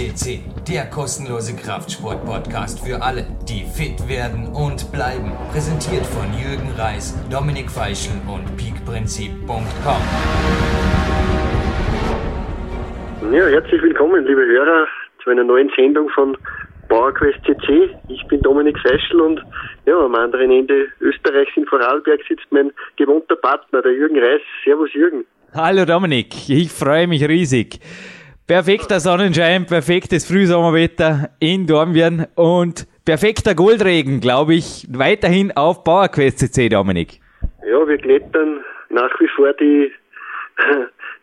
CC, der kostenlose Kraftsport-Podcast für alle, die fit werden und bleiben. Präsentiert von Jürgen Reis, Dominik Feischl und peakprinzip.com. Ja, herzlich willkommen, liebe Hörer, zu einer neuen Sendung von PowerQuest CC. Ich bin Dominik Feischl und ja, am anderen Ende Österreichs in Vorarlberg sitzt mein gewohnter Partner, der Jürgen Reis. Servus Jürgen. Hallo Dominik, ich freue mich riesig. Perfekter Sonnenschein, perfektes Frühsommerwetter in Dornbirn und perfekter Goldregen, glaube ich, weiterhin auf PowerQuest Dominik. Ja, wir klettern nach wie vor die,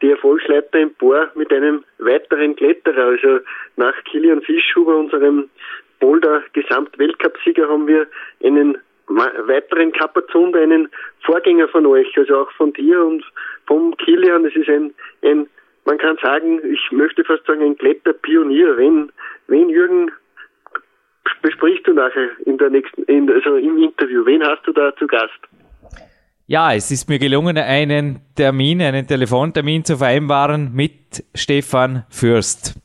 die Erfolgsleiter empor mit einem weiteren Kletterer. Also nach Kilian Fischhuber, unserem Boulder Gesamtweltcupsieger, haben wir einen weiteren Kapazunder, einen Vorgänger von euch, also auch von dir und vom Kilian. Es ist ein, ein, man kann sagen, ich möchte fast sagen, ein Kletterpionier. Wenn, wenn Jürgen besprichst du nachher in der nächsten, in, also im Interview, wen hast du da zu Gast? Ja, es ist mir gelungen, einen Termin, einen Telefontermin zu vereinbaren mit Stefan Fürst.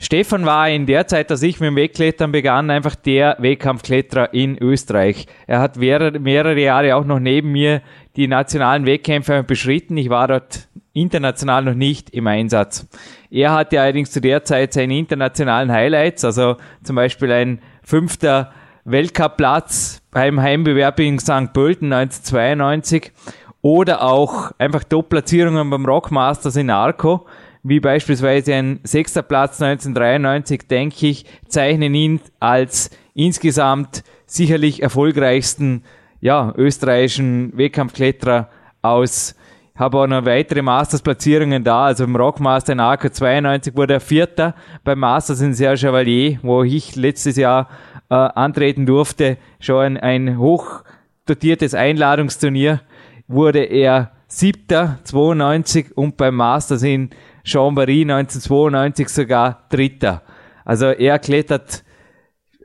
Stefan war in der Zeit, dass ich mit dem Wegklettern begann, einfach der Wettkampfkletterer in Österreich. Er hat mehrere Jahre auch noch neben mir die nationalen Wettkämpfe beschritten. Ich war dort international noch nicht im Einsatz. Er hatte allerdings zu der Zeit seine internationalen Highlights, also zum Beispiel ein fünfter Weltcupplatz beim Heimbewerb in St. Pölten 1992 oder auch einfach Top-Platzierungen beim Rockmasters in Arco wie beispielsweise ein sechster Platz 1993, denke ich, zeichnen ihn als insgesamt sicherlich erfolgreichsten ja, österreichischen Wettkampfkletterer aus. Habe auch noch weitere Masters-Platzierungen da. Also im Rockmaster in AK 92 wurde er Vierter, beim Masters in Serge Chevalier, wo ich letztes Jahr äh, antreten durfte, schon ein, ein hoch dotiertes Einladungsturnier, wurde er Siebter 92 und beim Masters in Chambéry 1992 sogar Dritter. Also er klettert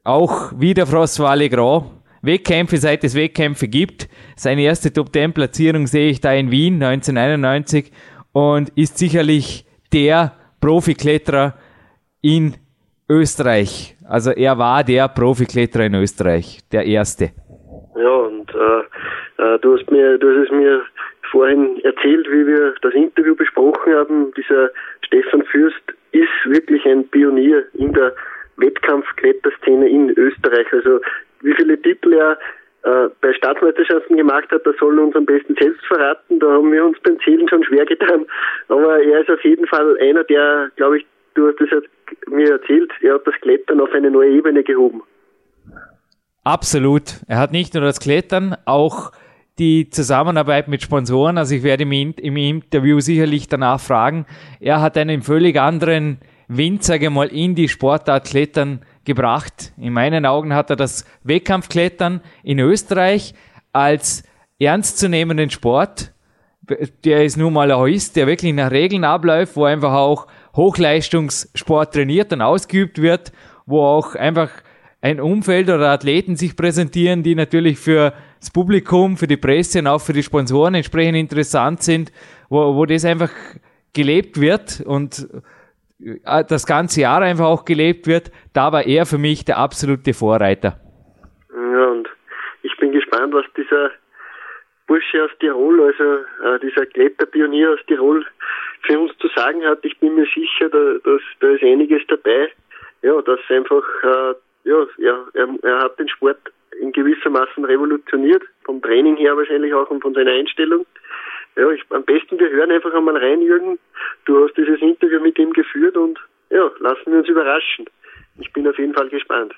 auch wieder Frostwalle Grand. Wettkämpfe, seit es Wettkämpfe gibt. Seine erste Top-10-Platzierung sehe ich da in Wien 1991 und ist sicherlich der Profikletterer in Österreich. Also er war der Profikletterer in Österreich, der erste. Ja, und äh, äh du hast mir, du hast es mir vorhin erzählt, wie wir das Interview besprochen haben. Dieser Stefan Fürst ist wirklich ein Pionier in der Wettkampfkletterszene in Österreich. Also wie viele Titel er äh, bei Staatsmeisterschaften gemacht hat, das soll uns am besten selbst verraten. Da haben wir uns beim Zählen schon schwer getan. Aber er ist auf jeden Fall einer, der, glaube ich, du hast das mir erzählt, er hat das Klettern auf eine neue Ebene gehoben. Absolut. Er hat nicht nur das Klettern, auch die Zusammenarbeit mit Sponsoren. Also ich werde im, im Interview sicherlich danach fragen. Er hat einen völlig anderen Wind, sage ich mal, in die Sportart Klettern gebracht. In meinen Augen hat er das Wettkampfklettern in Österreich als ernstzunehmenden Sport, der ist nun mal auch ist, der wirklich nach Regeln abläuft, wo einfach auch Hochleistungssport trainiert und ausgeübt wird, wo auch einfach ein Umfeld oder Athleten sich präsentieren, die natürlich für das Publikum, für die Presse und auch für die Sponsoren entsprechend interessant sind, wo, wo das einfach gelebt wird und das ganze Jahr einfach auch gelebt wird, da war er für mich der absolute Vorreiter. Ja, und ich bin gespannt, was dieser Bursche aus Tirol, also äh, dieser Kletterpionier aus Tirol, für uns zu sagen hat. Ich bin mir sicher, da, dass, da ist einiges dabei. Ja, dass einfach, äh, ja, ja er, er hat den Sport in gewissermaßen revolutioniert, vom Training her wahrscheinlich auch und von seiner Einstellung. Ja, ich, am besten wir hören einfach einmal rein, Jürgen. Du hast dieses Interview mit ihm geführt und ja, lassen wir uns überraschen. Ich bin auf jeden Fall gespannt.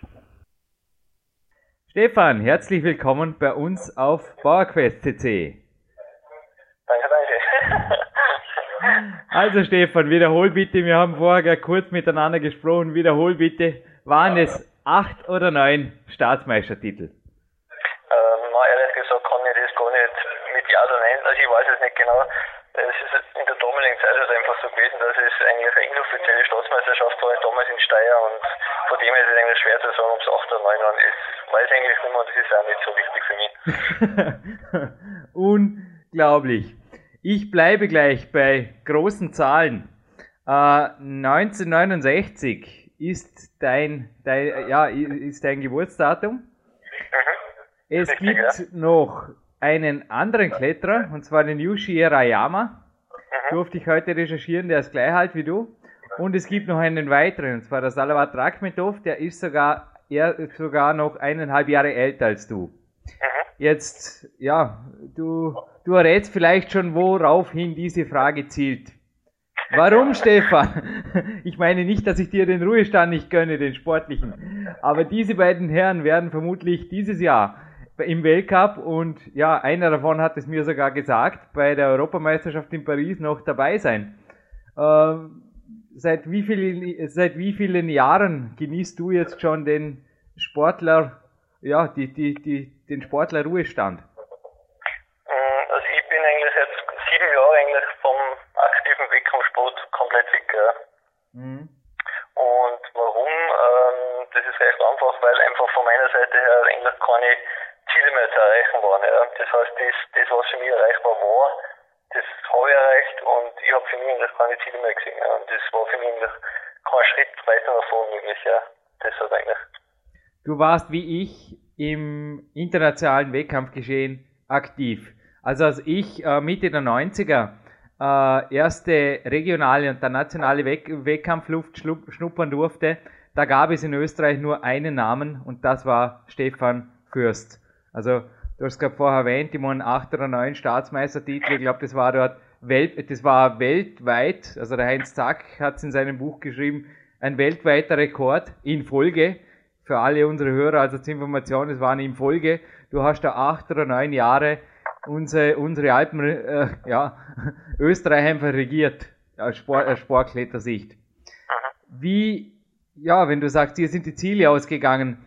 Stefan, herzlich willkommen bei uns auf PowerQuest CC. Danke, danke. Also Stefan, wiederhol bitte, wir haben vorher kurz miteinander gesprochen, wiederhol bitte, waren es acht oder neun Staatsmeistertitel? Ähm, na, ehrlich gesagt kann ich das gar nicht mit Ja oder Nein, also ich weiß es nicht genau. Es ist in der damaligen Zeit halt einfach so gewesen, dass es eigentlich eine inoffizielle Staatsmeisterschaft war, damals in Steyr und von dem her ist es eigentlich schwer zu sagen, ob es 8 oder 9 waren. Ich weiß eigentlich nicht mehr und das ist auch nicht so wichtig für mich. Unglaublich. Ich bleibe gleich bei großen Zahlen. Äh, 1969 ist dein, dein, ja, ist dein Geburtsdatum. Mhm. Es Richtig, gibt ja. noch einen anderen Kletterer, und zwar den Yushi Rayama. Mhm. Durfte ich heute recherchieren, der ist gleich alt wie du. Und es gibt noch einen weiteren, und zwar der Salavat Rakmetov, der ist sogar, er sogar noch eineinhalb Jahre älter als du. Mhm. Jetzt, ja, du, du errätst vielleicht schon, woraufhin diese Frage zielt. Warum, Stefan? Ich meine nicht, dass ich dir den Ruhestand nicht gönne, den sportlichen. Aber diese beiden Herren werden vermutlich dieses Jahr im Weltcup und ja, einer davon hat es mir sogar gesagt, bei der Europameisterschaft in Paris noch dabei sein. Äh, seit, wie vielen, seit wie vielen Jahren genießt du jetzt schon den Sportler, ja, die, die, die, den Sportler Ruhestand? Mm, also ich bin eigentlich jetzt sieben Jahre eigentlich vom aktiven Wettkampfsport komplett weg. Ja. Mhm. Und warum? Ähm, das ist recht einfach, weil einfach von meiner Seite her eigentlich keine Ziele mehr zu erreichen waren. Ja. Das heißt, das, das, was für mich erreichbar war, das habe ich erreicht und ich habe für mich eigentlich keine Ziele mehr gesehen. Ja. Und das war für mich eigentlich kein Schritt weiter nach vorne möglich. Ja. Das hat eigentlich. Du warst wie ich im internationalen Wettkampfgeschehen aktiv. Also als ich äh, Mitte der 90er äh, erste regionale und dann nationale Weck Wettkampfluft schnuppern durfte, da gab es in Österreich nur einen Namen und das war Stefan Fürst. Also du hast gerade vorher erwähnt, die waren acht oder neun Staatsmeistertitel. Ich glaube, das war dort Welt, das war weltweit, also der Heinz Zack hat es in seinem Buch geschrieben, ein weltweiter Rekord in Folge. Für alle unsere Hörer, also zur Information, es waren in Folge. Du hast da acht oder neun Jahre unsere, unsere Alpen, äh, ja, Österreich einfach regiert, aus Sport, aus Sportklettersicht. Wie, ja, wenn du sagst, hier sind die Ziele ausgegangen,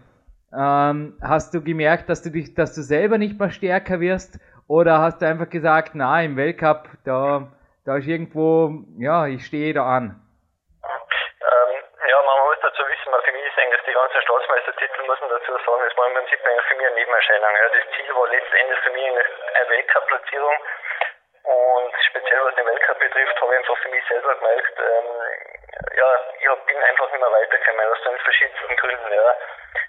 ähm, hast du gemerkt, dass du dich, dass du selber nicht mehr stärker wirst? Oder hast du einfach gesagt, na, im Weltcup, da, da ist irgendwo, ja, ich stehe da an? Ähm, ja, man muss dazu wissen, für mich ist eigentlich die ganze Staatsmeistertitel, muss man dazu sagen, das war im Prinzip eigentlich für mich eine Nebenerscheinung. Ja. Das Ziel war letztendlich für mich eine Weltcup-Platzierung. Und speziell was den Weltcup betrifft, habe ich einfach für mich selber gemerkt, ähm, ja, ich bin einfach nicht mehr weitergekommen, aus den verschiedensten Gründen. Ja.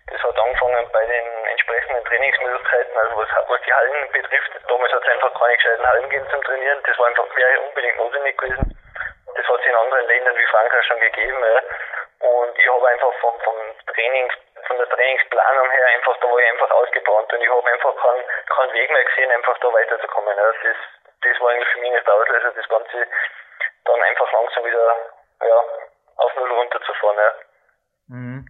Das hat angefangen bei den entsprechenden Trainingsmöglichkeiten, also was, was die Hallen betrifft. Damals hat es einfach keine gescheiten Hallen gegeben zum Trainieren. Das war einfach wäre unbedingt notwendig gewesen. Das hat es in anderen Ländern wie Frankreich schon gegeben. Ja. Und ich habe einfach vom, vom Training, von der Trainingsplanung her einfach, da war ich einfach ausgebrannt und ich habe einfach keinen, keinen Weg mehr gesehen, einfach da weiterzukommen. Ja. Das, das war eigentlich für mich nicht Auslöser, das Ganze dann einfach langsam wieder ja, auf Null runterzufahren. Ja. Mhm.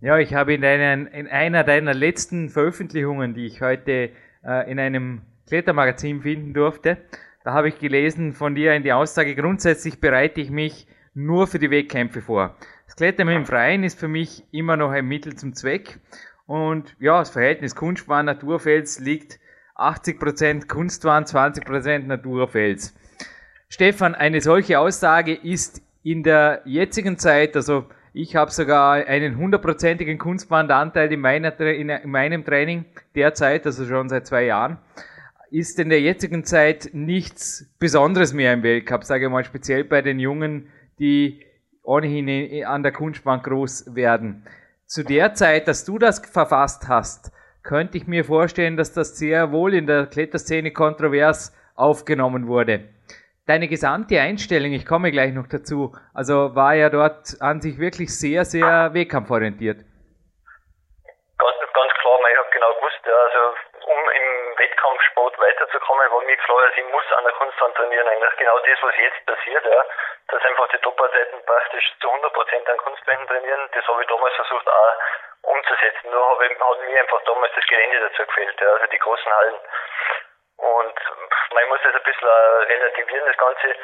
Ja, ich habe in, einen, in einer deiner letzten Veröffentlichungen, die ich heute äh, in einem Klettermagazin finden durfte, da habe ich gelesen von dir in die Aussage, grundsätzlich bereite ich mich nur für die Wettkämpfe vor. Das Klettern im Freien ist für mich immer noch ein Mittel zum Zweck. Und ja, das Verhältnis Kunstbahn, Naturfels liegt 80% Kunstwahn, 20% Naturfels. Stefan, eine solche Aussage ist in der jetzigen Zeit, also ich habe sogar einen hundertprozentigen Kunstbandanteil in, meiner, in, in meinem Training derzeit, also schon seit zwei Jahren. Ist in der jetzigen Zeit nichts Besonderes mehr im Weltcup, sage ich mal, speziell bei den Jungen, die ohnehin an der Kunstbahn groß werden. Zu der Zeit, dass du das verfasst hast, könnte ich mir vorstellen, dass das sehr wohl in der Kletterszene kontrovers aufgenommen wurde deine gesamte Einstellung, ich komme gleich noch dazu, also war ja dort an sich wirklich sehr, sehr wettkampforientiert. Ganz, ganz klar, ich habe genau gewusst, also um im Wettkampfsport weiterzukommen, war mir klar, dass ich muss an der Kunstwand trainieren, eigentlich genau das, was jetzt passiert, ja, dass einfach die Top-Athleten praktisch zu 100% an Kunstwänden trainieren, das habe ich damals versucht auch umzusetzen, nur hat mir einfach damals das Gelände dazu gefehlt, ja, also die großen Hallen. Und man muss das ein bisschen äh, relativieren, das Ganze.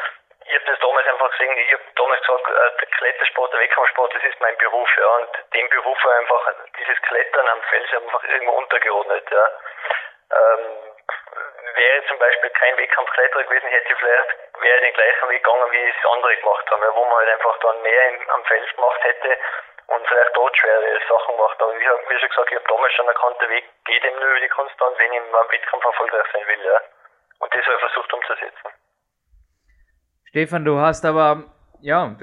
Ich habe das damals einfach gesehen, ich habe damals gesagt, äh, der Klettersport, der Wettkampfsport, das ist mein Beruf, ja. Und dem Beruf war einfach dieses Klettern am Fels einfach irgendwo untergeordnet, ja. Ähm, wäre zum Beispiel kein Wettkampfkletterer gewesen, hätte ich vielleicht, wäre den gleichen Weg gegangen, wie es andere gemacht haben, ja, wo man halt einfach dann mehr im, am Fels gemacht hätte und vielleicht dort schwere Sachen macht. Aber ich habe, wie schon gesagt, ich habe damals schon erkannt, der Weg geht eben nur über die Konstant, wenn ich beim Wettkampf erfolgreich sein will. Ja. Und das habe ich versucht umzusetzen. Stefan, du hast aber, ja,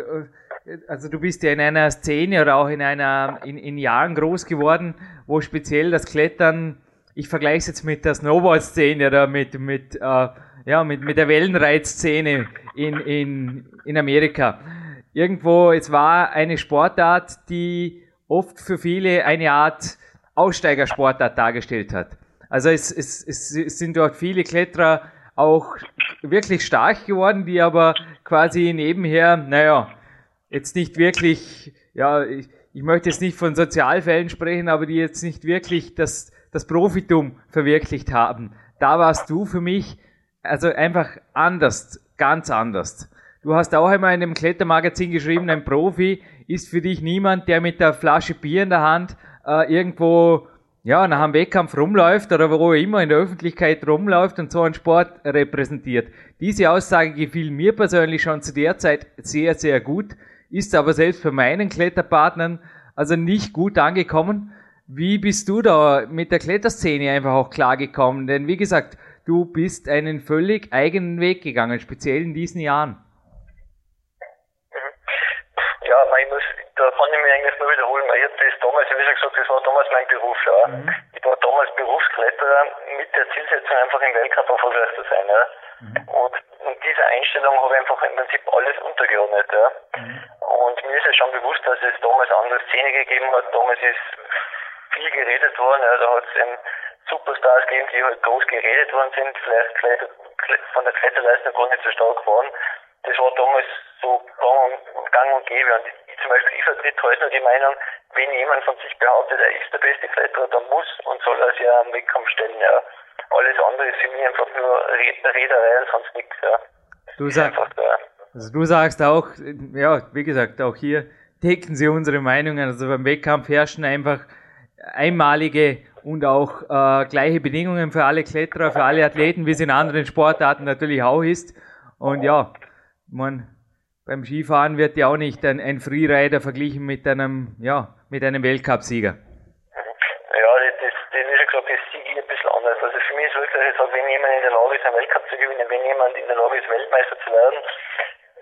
also du bist ja in einer Szene oder auch in einer, in, in Jahren groß geworden, wo speziell das Klettern, ich vergleiche es jetzt mit der Snowboard-Szene oder mit, mit, äh, ja, mit, mit der Wellenreitszene in, in, in Amerika. Irgendwo, es war eine Sportart, die oft für viele eine Art Aussteigersportart dargestellt hat. Also es, es, es sind dort viele Kletterer auch wirklich stark geworden, die aber quasi nebenher, naja, jetzt nicht wirklich, ja, ich, ich möchte jetzt nicht von Sozialfällen sprechen, aber die jetzt nicht wirklich das, das Profitum verwirklicht haben. Da warst du für mich also einfach anders, ganz anders. Du hast auch einmal in einem Klettermagazin geschrieben, ein Profi ist für dich niemand, der mit der Flasche Bier in der Hand äh, irgendwo ja, nach einem Wettkampf rumläuft oder wo er immer in der Öffentlichkeit rumläuft und so einen Sport repräsentiert. Diese Aussage gefiel mir persönlich schon zu der Zeit sehr, sehr gut, ist aber selbst bei meinen Kletterpartnern also nicht gut angekommen. Wie bist du da mit der Kletterszene einfach auch klargekommen? Denn wie gesagt, du bist einen völlig eigenen Weg gegangen, speziell in diesen Jahren. Ja, ich muss, da kann ich mich eigentlich nur wiederholen, weil ich das damals, wie gesagt, das war damals mein Beruf, ja. Mhm. Ich war damals Berufskletterer mit der Zielsetzung, einfach im Weltcup erfolgreich zu sein, ja. Mhm. Und in dieser Einstellung habe ich einfach im Prinzip alles untergeordnet, ja. Mhm. Und mir ist es schon bewusst, dass es damals eine andere Szene gegeben hat. Damals ist viel geredet worden, ja. Da hat es Superstars gegeben, die halt groß geredet worden sind, vielleicht, vielleicht von der Kletterleistung gar nicht so stark waren. Das war damals so gang und, gang und gäbe. Und ich zum Beispiel, ich vertrete heute noch die Meinung, wenn jemand von sich behauptet, er ist der beste Kletterer, dann muss und soll er sich am Wettkampf stellen, ja. Alles andere ist für mich einfach nur Rederei und sonst nichts, ja. Du, sag, also du sagst auch, ja, wie gesagt, auch hier decken sie unsere Meinungen. Also beim Wettkampf herrschen einfach einmalige und auch äh, gleiche Bedingungen für alle Kletterer, für alle Athleten, wie es in anderen Sportarten natürlich auch ist. Und ja, man, beim Skifahren wird ja auch nicht ein, ein Freerider verglichen mit einem, ja, mit einem Weltcupsieger. Ja, das, das, das wie gesagt, das ich ein bisschen anders. Also für mich ist wirklich, ich sage, wenn jemand in der Lage ist, einen Weltcup zu gewinnen, wenn jemand in der Lage ist, Weltmeister zu werden,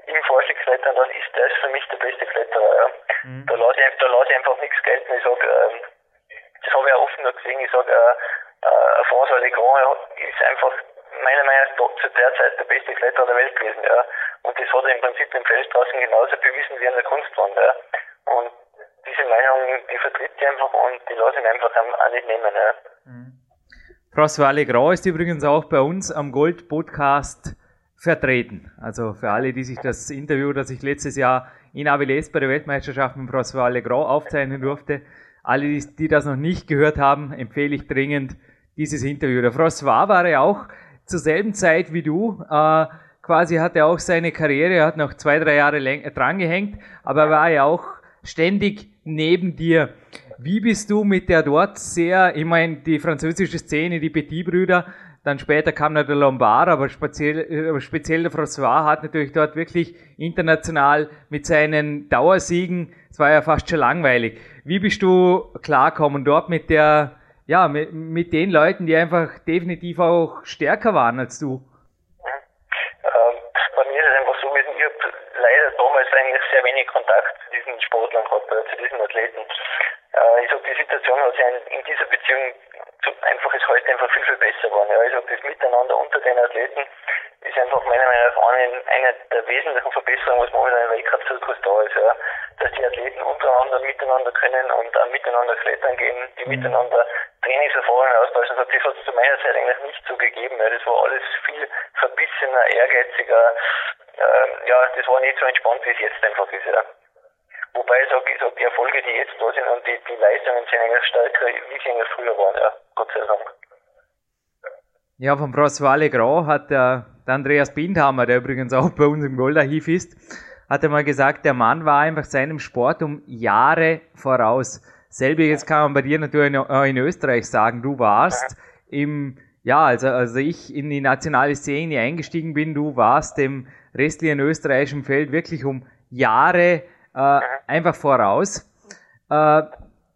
im Vorstiegsklettern, dann ist das für mich der beste Kletterer. Ja. Mhm. Da lasse ich, da lasse ich einfach nichts gelten. Ich sage, ähm, das habe ich auch offen gesehen, ich sage, äh, äh, François Legrand ist einfach meiner Meinung nach zu der Zeit der beste Kletterer der Welt gewesen. Ja. Und das hat er im Prinzip im Feldstraßen genauso bewiesen wie an der Kunstwand. Ja. Und diese Meinung, die vertritt ich einfach und die lasse ich einfach auch nicht nehmen. Ja. Mhm. François Legrand ist übrigens auch bei uns am Gold Podcast vertreten. Also für alle, die sich das Interview, das ich letztes Jahr in Avilés bei der Weltmeisterschaft mit François Legrand aufzeichnen durfte, alle, die, die das noch nicht gehört haben, empfehle ich dringend dieses Interview. Der François war ja auch zur selben Zeit wie du. Äh, quasi hat er auch seine Karriere, er hat noch zwei, drei Jahre läng drangehängt, aber er war ja auch ständig neben dir. Wie bist du mit der dort sehr, ich meine, die französische Szene, die Petit-Brüder, dann später kam noch der Lombard, aber speziell, aber speziell der François hat natürlich dort wirklich international mit seinen Dauersiegen, es war ja fast schon langweilig. Wie bist du klarkommen dort mit der ja, mit, mit den Leuten, die einfach definitiv auch stärker waren als du? Ähm, bei mir ist es einfach so gewesen, ich habe leider damals eigentlich sehr wenig Kontakt zu diesen Sportlern gehabt, äh, zu diesen Athleten. Äh, ich sage, die Situation hat sich in dieser Beziehung einfach ist heute einfach viel, viel besser geworden. Ja, sage, das Miteinander unter den Athleten ist einfach meiner Meinung nach eine, eine der wesentlichen Verbesserungen, was momentan im Weltcup-Zirkus da ist. Ja. Dass die Athleten untereinander miteinander können und auch miteinander klettern gehen, die mhm. miteinander Trainingserfahrungen austauschen. Das hat es zu meiner Zeit eigentlich nicht so gegeben. Ja. Das war alles viel verbissener, ehrgeiziger. Äh, ja, das war nicht so entspannt, wie es jetzt einfach ist. Ja. Wobei sage, ich sag, die Erfolge, die jetzt da sind und die, die Leistungen sind eigentlich stärker, wie sie eigentlich früher waren, ja. Gott sei Dank. Ja, von François Legrand hat der, der Andreas Bindhammer, der übrigens auch bei uns im Goldarchiv ist, hat er mal gesagt, der Mann war einfach seinem Sport um Jahre voraus. Selbiges kann man bei dir natürlich in, in Österreich sagen. Du warst im, ja, also, also ich in die nationale Szene eingestiegen bin, du warst dem restlichen österreichischen Feld wirklich um Jahre äh, einfach voraus. Äh,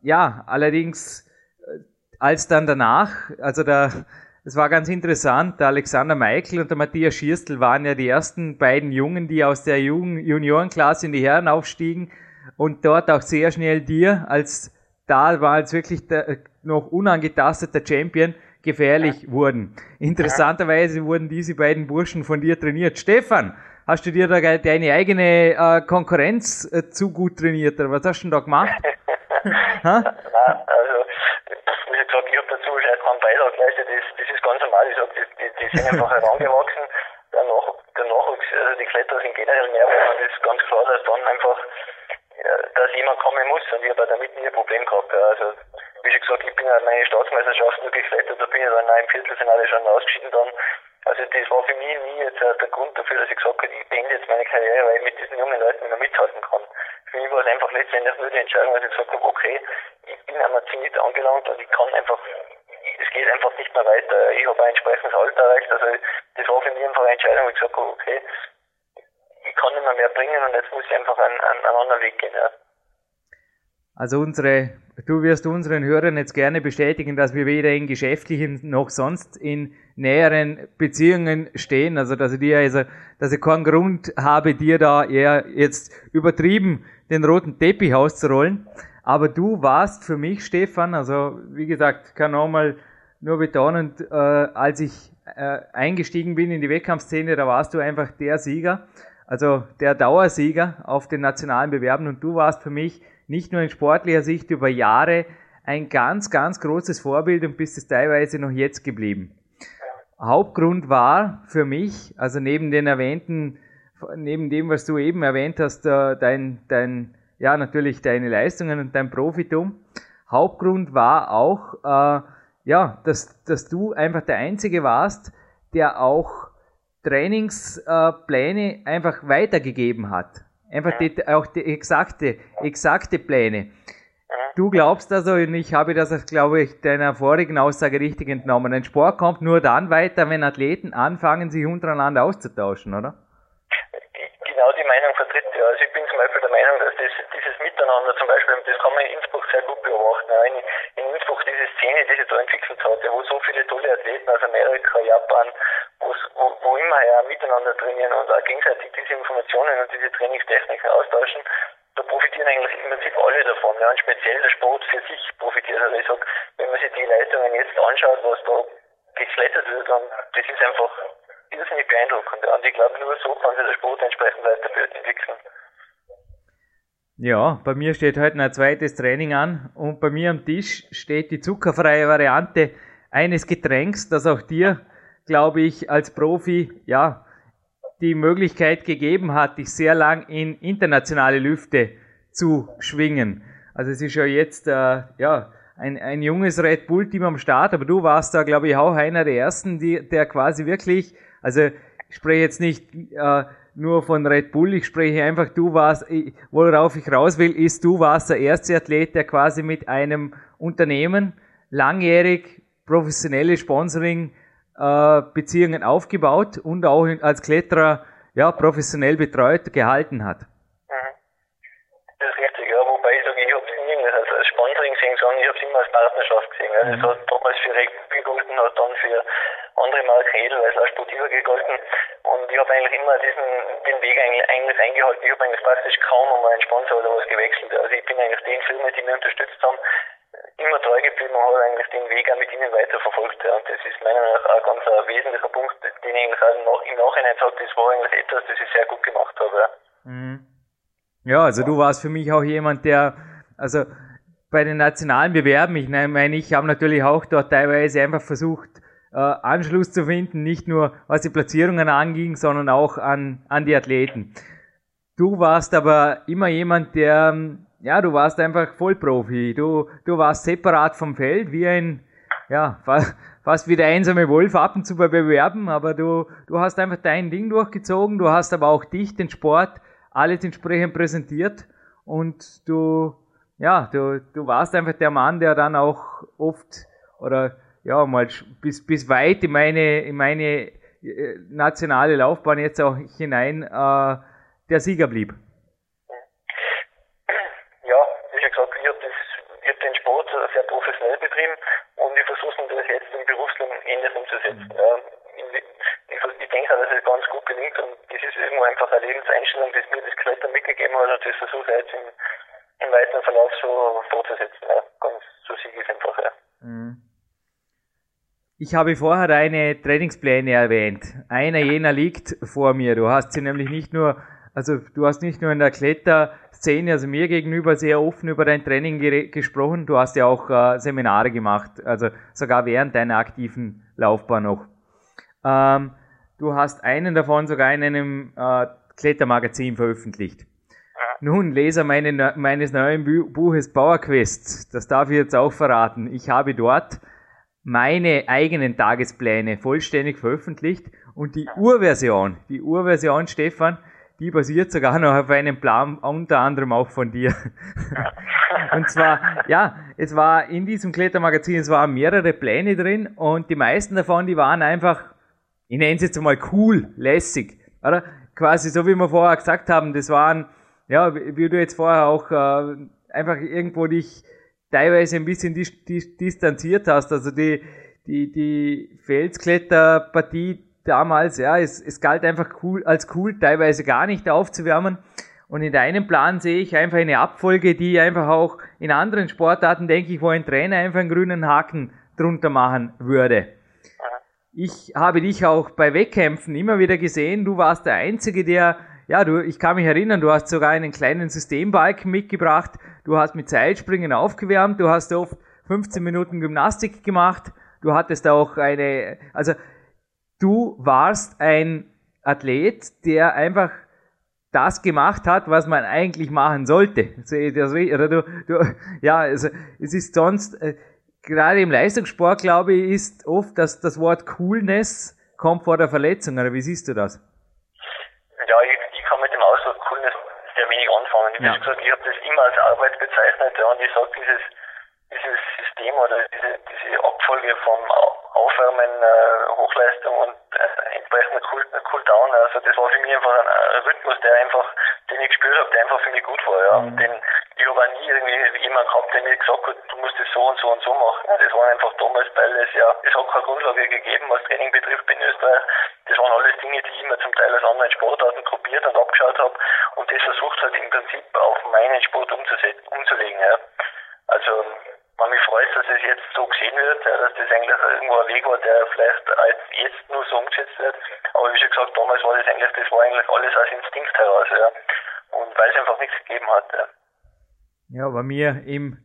ja, allerdings, äh, als dann danach, also der es war ganz interessant, der Alexander Meichel und der Matthias Schierstel waren ja die ersten beiden Jungen, die aus der Jugend Juniorenklasse in die Herren aufstiegen und dort auch sehr schnell dir als da war als wirklich der noch unangetasteter Champion gefährlich ja. wurden. Interessanterweise wurden diese beiden Burschen von dir trainiert. Stefan, hast du dir da deine eigene äh, Konkurrenz äh, zu gut trainiert oder was hast du denn da gemacht? Nein, also wie gesagt, ich habe dazu wahrscheinlich keinen Beitrag geleistet, das, das ist ganz normal, ich sag, die, die, sind einfach herangewachsen, der, Nach, der Nachwuchs, also die Kletterer sind generell mehr, weil das ist ganz klar, dass dann einfach dass jemand kommen muss und ich habe damit nie ein Problem gehabt. Also wie schon gesagt, ich bin ja meine Staatsmeisterschaft nur geklettert, da bin ich dann im Viertelfinale schon ausgeschieden dann. Also das war für mich nie jetzt äh, der Grund dafür, dass ich gesagt habe, ich beende jetzt meine Karriere, weil ich mit diesen jungen Leuten nicht mehr mithalten kann. Für mich war es einfach letztendlich nur die Entscheidung, dass ich gesagt habe, okay, ich bin am Zenit angelangt und ich kann einfach, es geht einfach nicht mehr weiter. Ich habe ein entsprechendes Alter erreicht, also das war für mich einfach eine Entscheidung, wo ich gesagt habe, okay, ich kann nicht mehr, mehr bringen und jetzt muss ich einfach einen, einen, einen anderen Weg gehen. Ja. Also unsere, du wirst unseren Hörern jetzt gerne bestätigen, dass wir weder in geschäftlichen noch sonst in näheren Beziehungen stehen. Also dass ich dir also, dass ich keinen Grund habe, dir da eher jetzt übertrieben den roten Teppich auszurollen. Aber du warst für mich, Stefan, also wie gesagt, kann nochmal nur betonen, äh, als ich äh, eingestiegen bin in die Wettkampfszene, da warst du einfach der Sieger, also der Dauersieger auf den nationalen Bewerben und du warst für mich nicht nur in sportlicher Sicht über Jahre ein ganz, ganz großes Vorbild und bist es teilweise noch jetzt geblieben. Hauptgrund war für mich, also neben den erwähnten, neben dem, was du eben erwähnt hast, äh, dein, dein, ja, natürlich deine Leistungen und dein Profitum. Hauptgrund war auch, äh, ja, dass, dass du einfach der Einzige warst, der auch Trainingspläne einfach weitergegeben hat. Einfach die, auch die exakte, exakte Pläne. Du glaubst also, und ich habe das, glaube ich, deiner vorigen Aussage richtig entnommen. Ein Sport kommt nur dann weiter, wenn Athleten anfangen, sich untereinander auszutauschen, oder? Genau die Meinung vertritt ja. Also ich bin zum Beispiel der Meinung, dass das, dieses Miteinander zum Beispiel, das kann man in Innsbruck sehr gut beobachten. In, in Innsbruck diese Szene, die sich da entwickelt hat, wo so viele tolle Athleten aus Amerika, Japan immer her miteinander trainieren und auch gegenseitig diese Informationen und diese Trainingstechniken austauschen, da profitieren eigentlich im Prinzip alle davon. Ja, und speziell der Sport für sich profitiert. Also ich sag, wenn man sich die Leistungen jetzt anschaut, was da geklettert wird, dann das ist einfach irrsinnig beeindruckend. Und ich glaube, nur so kann sich der Sport entsprechend weiterentwickeln. Ja, bei mir steht heute ein zweites Training an und bei mir am Tisch steht die zuckerfreie Variante eines Getränks, das auch dir glaube ich, als Profi, ja, die Möglichkeit gegeben hat, dich sehr lang in internationale Lüfte zu schwingen. Also es ist ja jetzt, äh, ja, ein, ein junges Red Bull-Team am Start, aber du warst da, glaube ich, auch einer der ersten, die, der quasi wirklich, also ich spreche jetzt nicht äh, nur von Red Bull, ich spreche einfach, du warst, worauf ich raus will, ist, du warst der erste Athlet, der quasi mit einem Unternehmen langjährig professionelle Sponsoring äh, Beziehungen aufgebaut und auch als Kletterer ja, professionell betreut gehalten hat. Mhm. Das ist richtig, ja, wobei ich sage, ich habe es nie als, als Sponsoring gesehen, sondern ich habe es immer als Partnerschaft gesehen. Also mhm. Es hat damals für Regen gegolten, hat dann für andere Marken Edelweiß als Sportiver gegolten und ich habe eigentlich immer diesen den Weg eigentlich, eigentlich eingehalten. Ich habe eigentlich praktisch kaum um einen Sponsor oder was gewechselt. Also ich bin eigentlich den Firmen, die mich unterstützt haben, immer treu geblieben und habe eigentlich den Weg auch mit ihnen weiterverfolgt. Ja. Und das ist meiner Meinung nach auch ganz ein wesentlicher Punkt, den ich auch im Nachhinein sage, das war eigentlich etwas, das ich sehr gut gemacht habe. Ja, mhm. ja also du warst für mich auch jemand, der, also bei den nationalen Bewerben, ich meine, ich habe natürlich auch dort teilweise einfach versucht, äh, Anschluss zu finden, nicht nur was die Platzierungen anging, sondern auch an, an die Athleten. Du warst aber immer jemand, der ja, du warst einfach Vollprofi. Du, du warst separat vom Feld, wie ein, ja, fast wie der einsame Wolf ab und zu bei Bewerben, aber du, du hast einfach dein Ding durchgezogen, du hast aber auch dich, den Sport, alles entsprechend präsentiert und du, ja, du, du warst einfach der Mann, der dann auch oft oder ja, mal bis, bis weit in meine, in meine äh, nationale Laufbahn jetzt auch hinein äh, der Sieger blieb. sehr professionell betrieben und ich versuche natürlich jetzt im Berufsleben ähnlich umzusetzen. Mhm. Ja. Auch, dass es ganz gut gelingt und das ist irgendwo einfach eine Lebenseinstellung, die mir das Klettern mitgegeben hat und das versuche ich jetzt im, im weiteren Verlauf so fortzusetzen. Ja. Ganz so sieg ich einfach. Ja. Mhm. Ich habe vorher deine Trainingspläne erwähnt. Einer jener liegt vor mir. Du hast sie nämlich nicht nur, also du hast nicht nur in der Kletterszene, also mir gegenüber sehr offen über dein Training gesprochen. Du hast ja auch äh, Seminare gemacht, also sogar während deiner aktiven Laufbahn noch. Ähm, du hast einen davon sogar in einem äh, Klettermagazin veröffentlicht. Nun, Leser meine, meines neuen Buches Power Quest, das darf ich jetzt auch verraten. Ich habe dort meine eigenen Tagespläne vollständig veröffentlicht und die Urversion, die Urversion, Stefan, die basiert sogar noch auf einem Plan, unter anderem auch von dir. und zwar, ja, es war in diesem Klettermagazin, es waren mehrere Pläne drin und die meisten davon, die waren einfach, ich nenne es jetzt mal cool, lässig, oder? Quasi so wie wir vorher gesagt haben, das waren, ja, wie du jetzt vorher auch äh, einfach irgendwo dich teilweise ein bisschen dis dis distanziert hast. Also die, die, die Felskletterpartie damals, ja, es, es galt einfach cool, als cool, teilweise gar nicht aufzuwärmen. Und in deinem Plan sehe ich einfach eine Abfolge, die einfach auch in anderen Sportarten, denke ich, wo ein Trainer einfach einen grünen Haken drunter machen würde. Ich habe dich auch bei Wettkämpfen immer wieder gesehen. Du warst der Einzige, der ja, du, ich kann mich erinnern, du hast sogar einen kleinen Systembalken mitgebracht. Du hast mit Seilspringen aufgewärmt. Du hast oft 15 Minuten Gymnastik gemacht. Du hattest auch eine, also du warst ein Athlet, der einfach das gemacht hat, was man eigentlich machen sollte. Oder du, du, ja, also es ist sonst, äh, gerade im Leistungssport, glaube ich, ist oft dass das Wort Coolness kommt vor der Verletzung. Oder wie siehst du das? anfangen. Ja. Wie gesagt, ich habe das immer als Arbeit bezeichnet ja, und ich sage, dieses, dieses System oder diese, diese Abfolge vom Aufwärmen, äh, Hochleistung und äh, entsprechender cool, Cooldown, also das war für mich einfach ein, ein, Rhythmus, der einfach, den ich gespürt habe, der einfach für mich gut war. Ja. Mhm. Den, ich habe nie irgendwie jemanden gehabt, der mir gesagt hat, du musst das so und so und so machen. Das waren einfach damals, weil es ja, es hat keine Grundlage gegeben, was Training betrifft in Österreich. Das waren alles Dinge, die ich mir zum Teil aus anderen Sportarten gruppiert und abgeschaut habe und das versucht halt im Prinzip auf meinen Sport umzulegen. Ja. Also man mich freut, dass es jetzt so gesehen wird, ja, dass das eigentlich irgendwo ein Weg war, der vielleicht jetzt nur so umgesetzt wird. Aber wie schon gesagt, damals war das eigentlich, das war eigentlich alles aus Instinkt heraus, ja. Und weil es einfach nichts gegeben hat, ja. Ja, bei mir im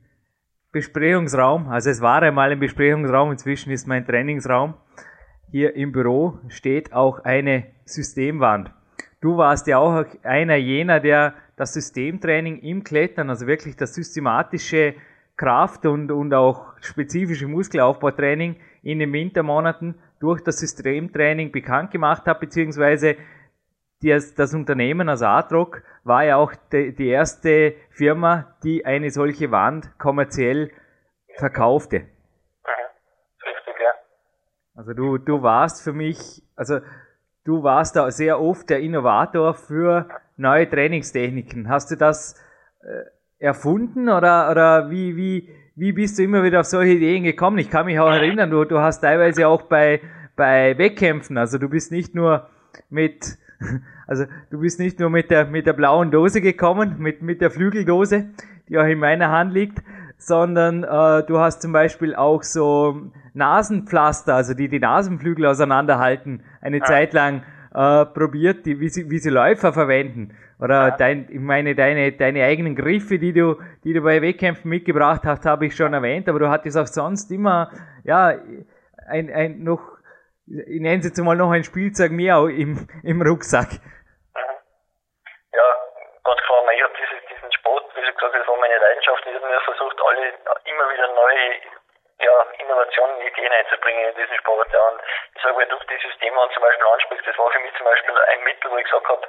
Besprechungsraum, also es war einmal ein Besprechungsraum, inzwischen ist mein Trainingsraum. Hier im Büro steht auch eine Systemwand. Du warst ja auch einer jener, der das Systemtraining im Klettern, also wirklich das systematische Kraft und, und auch spezifische Muskelaufbautraining in den Wintermonaten durch das Systemtraining bekannt gemacht hat, beziehungsweise das, das Unternehmen, also Artrock, war ja auch die, die erste Firma, die eine solche Wand kommerziell verkaufte. Richtig, ja. Also du, du warst für mich, also du warst da sehr oft der Innovator für neue Trainingstechniken. Hast du das äh, erfunden oder, oder wie, wie, wie bist du immer wieder auf solche Ideen gekommen? Ich kann mich auch erinnern, du, du hast teilweise auch bei, bei Wettkämpfen, also du bist nicht nur mit, also du bist nicht nur mit der, mit der blauen Dose gekommen, mit, mit der Flügeldose, die auch in meiner Hand liegt, sondern äh, du hast zum Beispiel auch so Nasenpflaster, also die die Nasenflügel auseinanderhalten, eine ja. Zeit lang äh, probiert, die, wie, sie, wie sie Läufer verwenden. Oder ja. dein, ich meine, deine, deine eigenen Griffe, die du, die du bei Wettkämpfen mitgebracht hast, habe ich schon erwähnt, aber du hattest auch sonst immer, ja, ein, ein noch, ich nenne es jetzt mal noch ein Spielzeug mehr im, im Rucksack. Mhm. Ja, ganz klar, ich habe diesen Sport, wie gesagt, das war meine Leidenschaft, ich habe mir versucht, alle immer wieder neue ja, Innovationen, Ideen einzubringen in diesen Sport. Ja. Und ich sage, wenn du dieses Thema zum Beispiel ansprichst, das war für mich zum Beispiel ein Mittel, wo ich gesagt habe,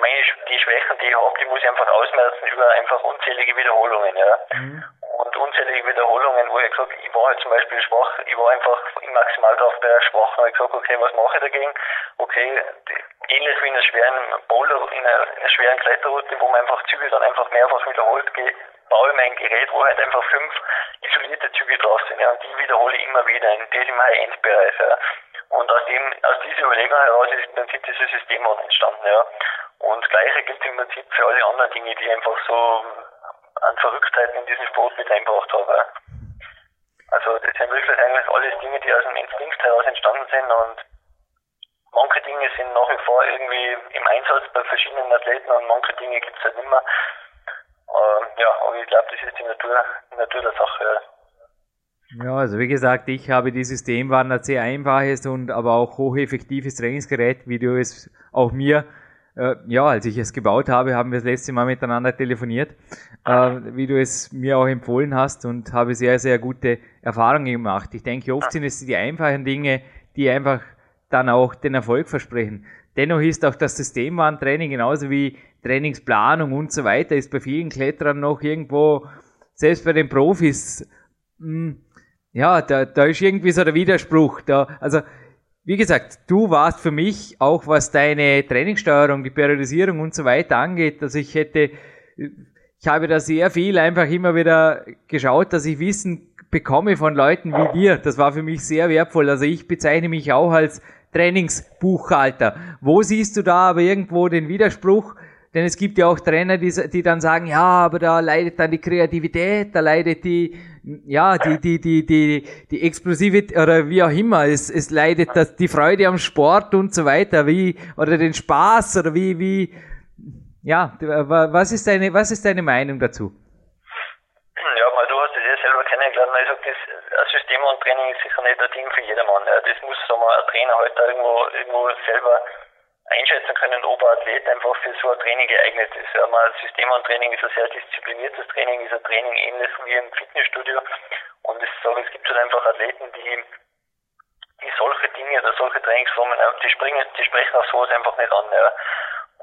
meine, die Schwächen, die ich habe, die muss ich einfach ausmerzen über einfach unzählige Wiederholungen, ja. Mhm. Und unzählige Wiederholungen, wo ich gesagt ich war halt zum Beispiel schwach, ich war einfach im Maximalkraftbereich schwach, und ich gesagt, okay, was mache ich dagegen? Okay, ähnlich wie in einer schweren Boulder, in einer, in einer schweren Kletterroute, wo man einfach Züge dann einfach mehrfach wiederholt, baue ich mein Gerät, wo halt einfach fünf isolierte Züge drauf sind, ja, und die wiederhole ich immer wieder in diesem High-End-Bereich, ja. Und aus dem, aus dieser Überlegung heraus ist im Prinzip dieses System entstanden, ja. Und Gleiche gilt im Prinzip für alle anderen Dinge, die einfach so an Verrücktheiten in diesen Sport mit eingebracht habe. Also das sind wirklich eigentlich alles Dinge, die aus dem Instinkt heraus entstanden sind und manche Dinge sind nach wie vor irgendwie im Einsatz bei verschiedenen Athleten und manche Dinge gibt es halt mehr. Ähm, ja, aber ich glaube, das ist die Natur, die Natur der Sache. Ja, also wie gesagt, ich habe die Systemwaren ein sehr einfaches und aber auch hocheffektives Trainingsgerät, wie du es auch mir, äh, ja, als ich es gebaut habe, haben wir das letzte Mal miteinander telefoniert, wie du es mir auch empfohlen hast und habe sehr, sehr gute Erfahrungen gemacht. Ich denke, oft sind es die einfachen Dinge, die einfach dann auch den Erfolg versprechen. Dennoch ist auch das Systemwarentraining genauso wie Trainingsplanung und so weiter, ist bei vielen Kletterern noch irgendwo, selbst bei den Profis, mh, hm, ja, da, da ist irgendwie so der Widerspruch. Da, also, wie gesagt, du warst für mich, auch was deine Trainingssteuerung, die Periodisierung und so weiter angeht, also ich hätte, ich habe da sehr viel einfach immer wieder geschaut, dass ich Wissen bekomme von Leuten wie dir. Das war für mich sehr wertvoll. Also ich bezeichne mich auch als Trainingsbuchhalter. Wo siehst du da aber irgendwo den Widerspruch? Denn es gibt ja auch Trainer, die, die dann sagen, ja, aber da leidet dann die Kreativität, da leidet die, ja, die, die, die, die, die Explosivität oder wie auch immer. Es, es leidet das, die Freude am Sport und so weiter, wie, oder den Spaß oder wie, wie, ja, was ist deine, was ist deine Meinung dazu? Ja, mal du hast es ja selber kennengelernt. Also das System und Training ist sicher nicht ein Ding für jedermann. Das muss wir, ein Trainer halt irgendwo, irgendwo selber einschätzen können, ob ein Athlet einfach für so ein Training geeignet ist. Mal System und Training ist ein sehr diszipliniertes Training, ist ein Training ähnlich wie im Fitnessstudio. Und ich sage, es gibt halt einfach Athleten, die die solche Dinge oder solche Trainingsformen, die springen, die sprechen auf sowas einfach nicht an. Ja.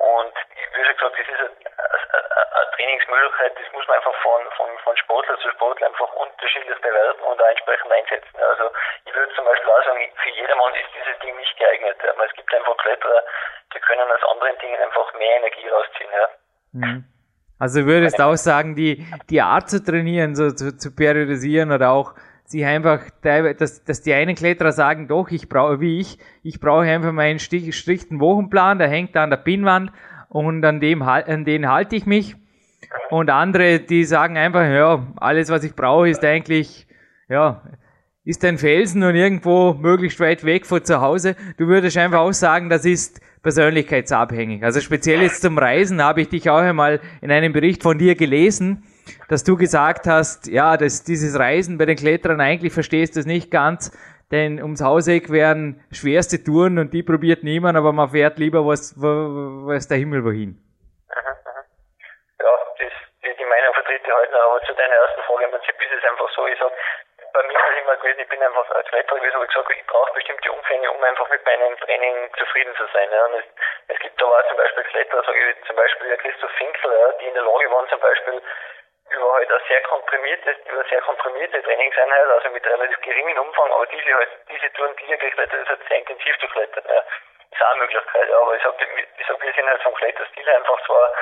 Und wie gesagt, das ist eine, eine, Trainingsmöglichkeit, das muss man einfach von, von, von Sportler zu Sportler einfach unterschiedlich bewerten und auch entsprechend einsetzen. Also ich würde zum Beispiel auch sagen, für jedermann ist dieses Ding nicht geeignet. Aber es gibt einfach Kletterer, die können aus anderen Dingen einfach mehr Energie rausziehen. Ja. Mhm. Also würdest du auch sagen, die, die Art zu trainieren, so zu, zu periodisieren oder auch sich einfach, dass, dass die einen Kletterer sagen, doch, ich brauche, wie ich, ich brauche einfach meinen strikten Wochenplan, der hängt da an der Pinnwand und an dem, an den halte ich mich. Und andere, die sagen einfach, ja, alles, was ich brauche, ist eigentlich, ja, ist ein Felsen und irgendwo möglichst weit weg von zu Hause. Du würdest einfach auch sagen, das ist persönlichkeitsabhängig. Also speziell jetzt zum Reisen habe ich dich auch einmal in einem Bericht von dir gelesen, dass du gesagt hast, ja, dass dieses Reisen bei den Kletterern eigentlich verstehst du es nicht ganz, denn ums Hauseck werden schwerste Touren und die probiert niemand, aber man fährt lieber was, was der Himmel wohin. Ja, das, die, die Meinung vertrete ich heute noch, aber zu deiner ersten Frage im Prinzip ist es einfach so, ich sag, bei mir ist es immer gewesen, ich bin einfach als Kletterer gewesen, habe gesagt, ich brauche bestimmte Umfänge, um einfach mit meinem Training zufrieden zu sein. Ja. Und es, es gibt da auch zum Beispiel Kletterer, sage ich zum Beispiel Christoph Finkler, ja, die in der Lage waren, zum Beispiel über halt eine sehr komprimierte, über sehr komprimierte Trainingseinheit, also mit relativ geringem Umfang, aber diese halt, diese Touren, die ihr geklettert ist, halt sehr intensiv zu klettern. Ja. Ist auch eine Möglichkeit, ja. aber ich sag, ich sag, wir sind halt vom Kletterstil einfach zwar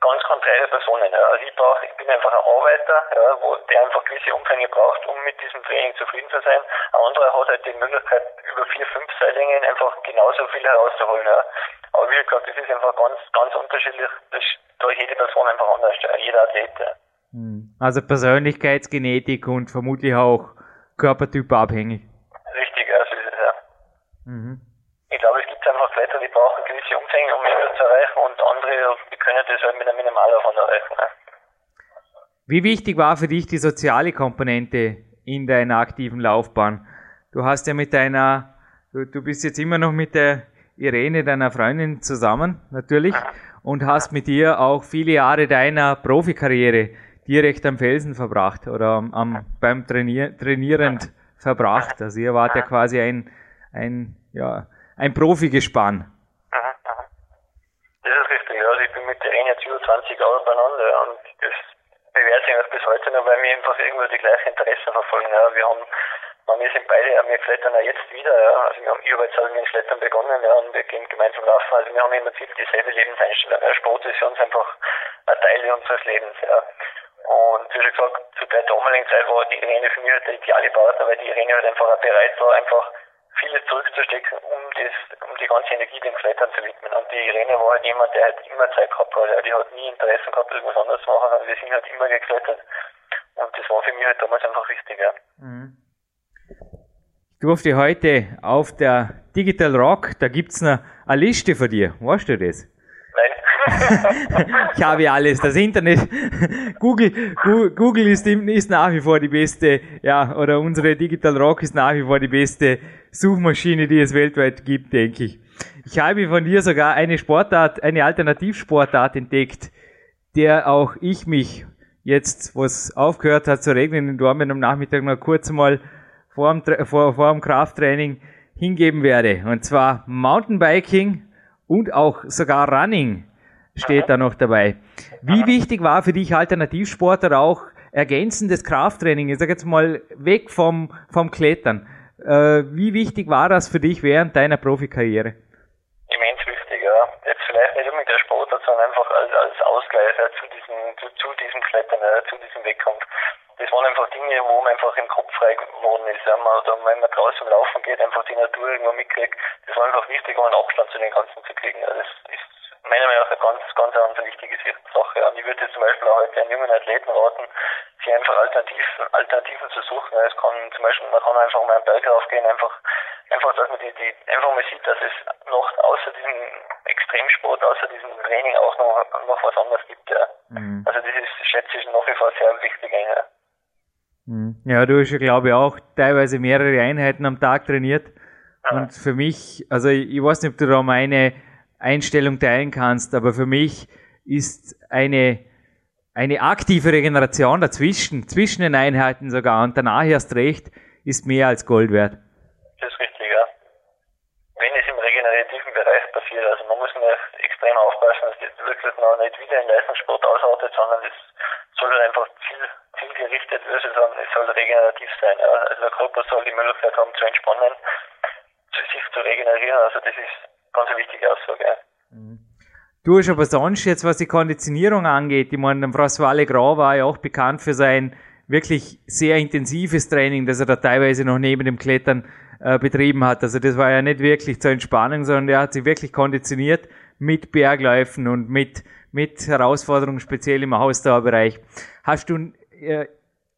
ganz konträre Personen. Ja. Also ich brauche, ich bin einfach ein Arbeiter, ja, wo der einfach gewisse Umfänge braucht, um mit diesem Training zufrieden zu sein. Ein anderer hat halt die Möglichkeit, über vier, fünf Seillängen einfach genauso viel herauszuholen. Ja. Aber wie gesagt, das ist einfach ganz, ganz unterschiedlich. Das durch jede Person einfach anders, jeder Athlet. Hm. Also Persönlichkeitsgenetik und vermutlich auch Körpertyp abhängig. Richtig, also ist es ja. Mhm. Ich glaube, es gibt einfach Kletterer, die brauchen gewisse Umfänge, um mehr zu erreichen und andere, können das halt mit einem Minimalaufwand erreichen. Ne? Wie wichtig war für dich die soziale Komponente in deiner aktiven Laufbahn? Du hast ja mit deiner, du, du bist jetzt immer noch mit der Irene, deiner Freundin, zusammen, natürlich. Mhm und hast mit ihr auch viele Jahre deiner Profikarriere direkt am Felsen verbracht oder am, am beim Trainier, trainierend verbracht. Also ihr wart ja quasi ein, ein, ja, ein Profigespann. Das ist richtig, Irene jetzt über 20 Jahre beieinander und das bewährt sich auch bis heute noch, weil wir einfach irgendwo die gleichen Interessen verfolgen. Ja. Wir haben wir sind beide, wir klettern ja jetzt wieder, ja. Also wir haben, ich habe jetzt also mit dem Klettern begonnen, ja, und wir gehen gemeinsam laufen. Also wir haben im Prinzip dieselbe Lebenseinstellung. Ja. Sport ist für uns einfach ein Teil unseres Lebens, ja. Und wie schon gesagt, zu der damaligen Zeit war die Irene für mich halt der ideale Partner, weil die Irene halt einfach auch bereit war, einfach vieles zurückzustecken, um das, um die ganze Energie dem Klettern zu widmen. Und die Irene war halt jemand, der halt immer Zeit gehabt hat. Die hat nie Interesse gehabt, irgendwas anderes zu machen, wir sind halt immer geklettert. Und das war für mich halt damals einfach wichtig, ja. Mhm. Ich durfte heute auf der Digital Rock, da gibt's eine, eine Liste für dir. Weißt du das? ich habe alles. Das Internet, Google, Google ist, ist nach wie vor die beste, ja, oder unsere Digital Rock ist nach wie vor die beste Suchmaschine, die es weltweit gibt, denke ich. Ich habe von dir sogar eine Sportart, eine Alternativsportart entdeckt, der auch ich mich jetzt, wo es aufgehört hat zu regnen in Dortmund am Nachmittag noch kurz mal vor dem, vor, vor dem Krafttraining hingeben werde. Und zwar Mountainbiking und auch sogar Running steht da noch dabei. Wie wichtig war für dich Alternativsportler auch ergänzendes Krafttraining? Ich sage jetzt mal weg vom, vom Klettern. Äh, wie wichtig war das für dich während deiner Profikarriere? Immens wichtig, ja. Jetzt vielleicht nicht unbedingt der Sport, sondern einfach als, als Ausgleich zu, diesem, zu, zu diesem Klettern, zu diesem Wettkampf. Das waren einfach Dinge, wo man einfach im Kopf frei geworden ist. Ja. Man, oder wenn man draußen laufen geht, einfach die Natur irgendwo mitkriegt. Das war einfach wichtig, um einen Abstand zu den Ganzen zu kriegen. Ja. Das ist meiner Meinung nach eine ganz, ganz, ganz wichtige Sache. Und ich würde jetzt zum Beispiel auch heute einen jungen Athleten raten, sich einfach Alternativen, Alternativen zu suchen. Es kann zum Beispiel, man kann einfach mal einen Berg raufgehen, einfach, einfach, dass man die, die, einfach mal sieht, dass es noch außer diesem Extremsport, außer diesem Training auch noch, noch was anderes gibt, ja. Mhm. Also das ist, schätze ich, nach wie vor sehr wichtig, ja. Mhm. Ja, du hast ja, glaube ich, auch teilweise mehrere Einheiten am Tag trainiert. Und für mich, also ich, ich weiß nicht, ob du da meine Einstellung teilen kannst, aber für mich ist eine, eine aktive Regeneration dazwischen, zwischen den Einheiten sogar und danach erst recht, ist mehr als Gold wert. Das ist richtig, ja. Wenn es im regenerativen Bereich passiert, also man muss nur extrem aufpassen, dass das wirklich noch nicht wieder in Leistungssport ausartet, sondern es soll halt einfach ziel, zielgerichtet werden, sondern es soll regenerativ sein. Ja. Also der Körper soll die Möglichkeit haben zu entspannen, zu sich zu regenerieren, also das ist ganz eine wichtige Aussage. Mhm. Du hast aber sonst jetzt, was die Konditionierung angeht, ich meine, François Legrand war ja auch bekannt für sein wirklich sehr intensives Training, das er da teilweise noch neben dem Klettern äh, betrieben hat. Also das war ja nicht wirklich zur Entspannung, sondern er hat sich wirklich konditioniert mit Bergläufen und mit, mit Herausforderungen, speziell im Ausdauerbereich. Hast du, äh,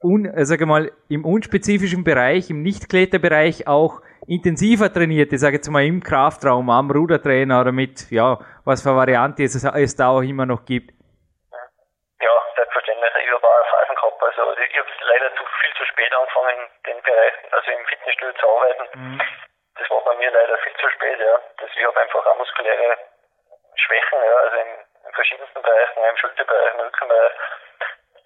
un, äh, sag mal, im unspezifischen Bereich, im Nicht-Kletterbereich auch intensiver trainiert, ich sage jetzt mal im Kraftraum, am Rudertrainer oder mit, ja, was für Variante es, es da auch immer noch gibt? Ja, selbstverständlich. Ich habe auch Phasen gehabt. Also ich habe leider zu viel zu spät angefangen, den Bereich, also im Fitnessstudio zu arbeiten. Mhm. Das war bei mir leider viel zu spät, ja. Das, ich habe einfach auch muskuläre Schwächen, ja, also in, in verschiedensten Bereichen, im Schulterbereich, im Rückenbereich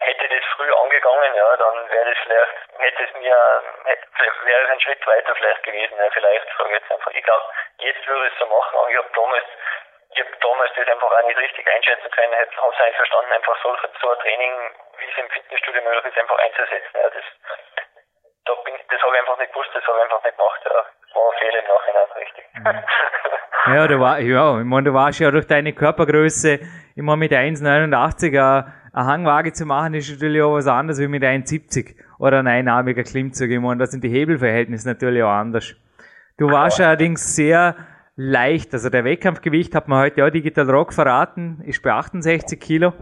hätte das früh angegangen, ja, dann wäre das vielleicht, hätte es mir, hätte, wäre es ein Schritt weiter vielleicht gewesen, ja, vielleicht, sage ich jetzt einfach. Ich glaube, jetzt würde ich es so machen, aber ich habe damals, ich habe damals das einfach auch nicht richtig einschätzen können, habe es eigentlich verstanden, einfach so, so ein Training, wie es im Fitnessstudio möglich ist, einfach einzusetzen, ja, das, da bin, das habe ich einfach nicht gewusst, das habe ich einfach nicht gemacht, ja. War ein Fehler im Nachhinein, richtig. Ja, du war, ja, ich meine, du warst ja durch deine Körpergröße immer mit 1,89er eine Hangwaage zu machen, ist natürlich auch was anderes wie mit 1,70 oder ein einarmiger Klimmzug. Ich meine, da sind die Hebelverhältnisse natürlich auch anders. Du warst ja. allerdings sehr leicht, also der Wettkampfgewicht hat man heute auch Digital Rock verraten, ist bei 68 Kilo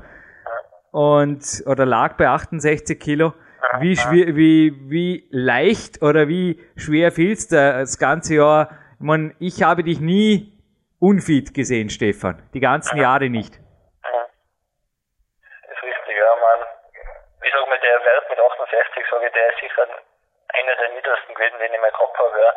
und oder lag bei 68 Kilo. Wie, schwer, wie, wie leicht oder wie schwer fielst du das ganze Jahr? Ich meine, ich habe dich nie unfit gesehen, Stefan. Die ganzen Jahre nicht. der Wert mit 68, sage ich, der ist sicher einer der niedrigsten gewesen, den ich mal gehabt habe. Ja.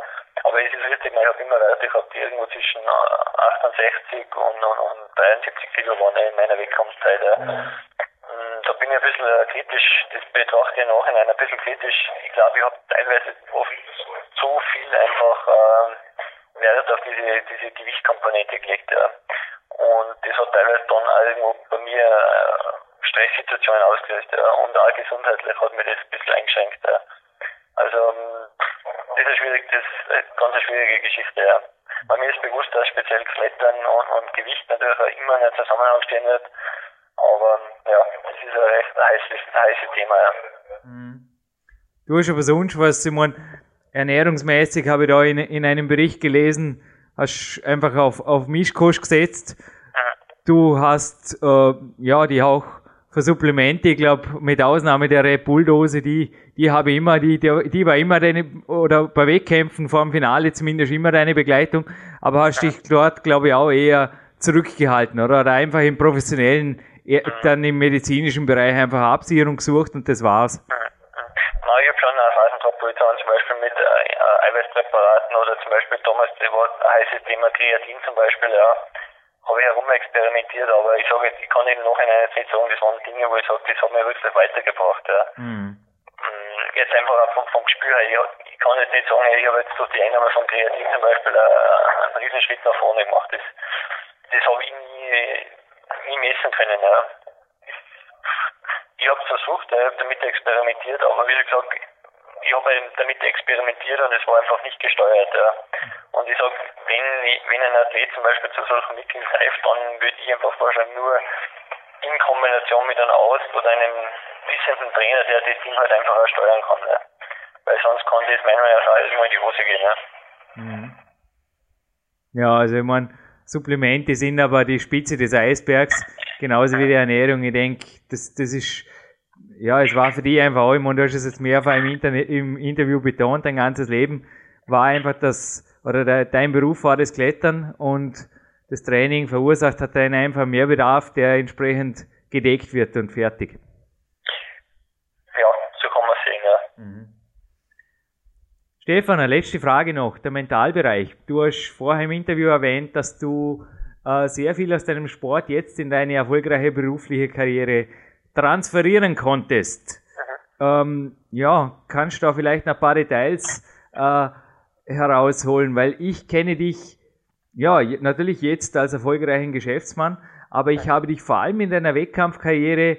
Aber es ist richtig, ich habe immer Werte gehabt, die irgendwo zwischen 68 und, und, und 73 Kilo waren in meiner Wettkampfzeit. Ja. Mhm. Da bin ich ein bisschen äh, kritisch, das betrachte ich nachhinein ein bisschen kritisch. Ich glaube, ich habe teilweise oft zu viel einfach äh, Wert auf diese, diese Gewichtkomponente gelegt. Ja. Und das hat teilweise dann auch irgendwo bei mir äh, Stresssituationen ausgelöst ja, und auch gesundheitlich hat mir das ein bisschen eingeschränkt. Ja. Also das ist schwierig, das ist eine ganz schwierige Geschichte. Ja. Bei mir ist bewusst, dass speziell Klettern und, und Gewicht natürlich auch immer in einem Zusammenhang stehen wird. Aber ja, das ist ein recht heißes, heißes Thema, ja. Mhm. Du hast aber sonst was, Simon, ernährungsmäßig habe ich da in, in einem Bericht gelesen, hast einfach auf, auf Mischkost gesetzt. Du hast, äh, ja, die auch für Supplemente, ich glaube, mit Ausnahme der Red Bull Dose, die, die habe ich immer, die, die, die war immer deine, oder bei Wettkämpfen vor dem Finale zumindest immer deine Begleitung, aber hast dich dort, glaube ich, auch eher zurückgehalten, oder? Oder einfach im professionellen, dann im medizinischen Bereich einfach Absicherung gesucht und das war's. Na, ich habe schon ich dann zum Beispiel mit äh, Eiweißpräparaten oder zum Beispiel damals, das heißes Thema Kreatin zum Beispiel, ja habe ich herumexperimentiert, aber ich sage jetzt, ich kann im Nachhinein jetzt nicht sagen, das waren Dinge, wo ich sage, das hat mir wirklich weitergebracht. Ja. Mhm. Jetzt einfach auch vom, vom Gespür her, ich, ich, kann jetzt nicht sagen, ich habe jetzt durch die Einnahme von Kreatin zum Beispiel einen, einen riesen Schritt nach vorne gemacht. Das, das habe ich nie, nie messen können. Ja. Ich habe es versucht, ich habe damit experimentiert, aber wie gesagt, ich habe damit experimentiert und es war einfach nicht gesteuert. Ja. Und ich sage, wenn, wenn ein Athlet zum Beispiel zu solchen Mitteln greift, dann würde ich einfach vorschlagen, nur in Kombination mit einem Arzt oder einem wissenden Trainer, der das Ding halt einfach auch steuern kann. Ja. Weil sonst kann das meiner Meinung nach irgendwann in die Hose gehen. Ja, mhm. ja also ich meine, Supplemente sind aber die Spitze des Eisbergs, genauso wie die Ernährung. Ich denke, das, das ist ja, es war für dich einfach auch, und du hast es jetzt mehrfach im, Internet, im Interview betont, dein ganzes Leben war einfach das, oder de, dein Beruf war das Klettern und das Training verursacht hat einen einfach mehr Bedarf, der entsprechend gedeckt wird und fertig. Ja, so kann man sehen, ja. Mhm. Stefan, eine letzte Frage noch, der Mentalbereich. Du hast vorher im Interview erwähnt, dass du äh, sehr viel aus deinem Sport jetzt in deine erfolgreiche berufliche Karriere transferieren konntest. Ähm, ja, kannst du da vielleicht ein paar Details äh, herausholen, weil ich kenne dich, ja, natürlich jetzt als erfolgreichen Geschäftsmann, aber ich habe dich vor allem in deiner Wettkampfkarriere,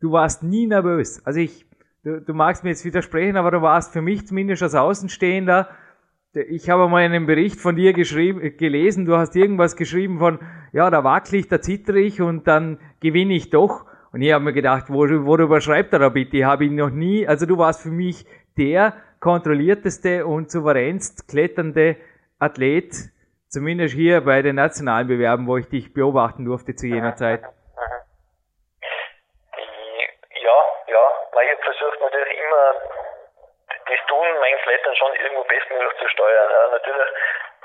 du warst nie nervös. Also ich, du, du magst mir jetzt widersprechen, aber du warst für mich zumindest als Außenstehender, ich habe mal einen Bericht von dir geschrieben, gelesen, du hast irgendwas geschrieben von, ja, da wackel ich, da zittere ich und dann gewinne ich doch. Und ich habe mir gedacht, worüber schreibt er da bitte? Ich habe ihn noch nie, also du warst für mich der kontrollierteste und souveränst kletternde Athlet, zumindest hier bei den nationalen Bewerben, wo ich dich beobachten durfte zu jener Zeit. Ja, ja, weil ich versucht natürlich immer das Tun mein Klettern schon irgendwo bestmöglich zu steuern. Ja, natürlich,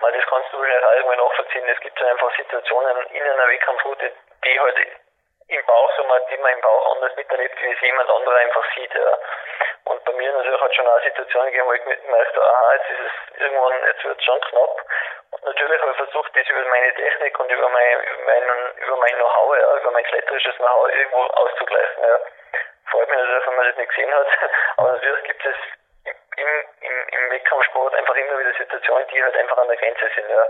weil das kannst du wahrscheinlich allgemein nachvollziehen, es gibt dann einfach Situationen in einer Wettkampfroute, die halt im Bauch, so man, die man im Bauch anders miterlebt, wie es jemand anderer einfach sieht. Ja. Und bei mir natürlich hat schon auch Situationen gegeben, wo ich merkte, aha, jetzt ist es irgendwann, jetzt wird es schon knapp. Und natürlich habe ich versucht, das über meine Technik und über mein, mein, über mein Know-how, ja, über mein kletterisches Know-how irgendwo auszugleichen. Ja. Freut mich natürlich, wenn man das nicht gesehen hat. Aber natürlich gibt es im, im, im Wettkampfsport einfach immer wieder Situationen, die halt einfach an der Grenze sind. Ja.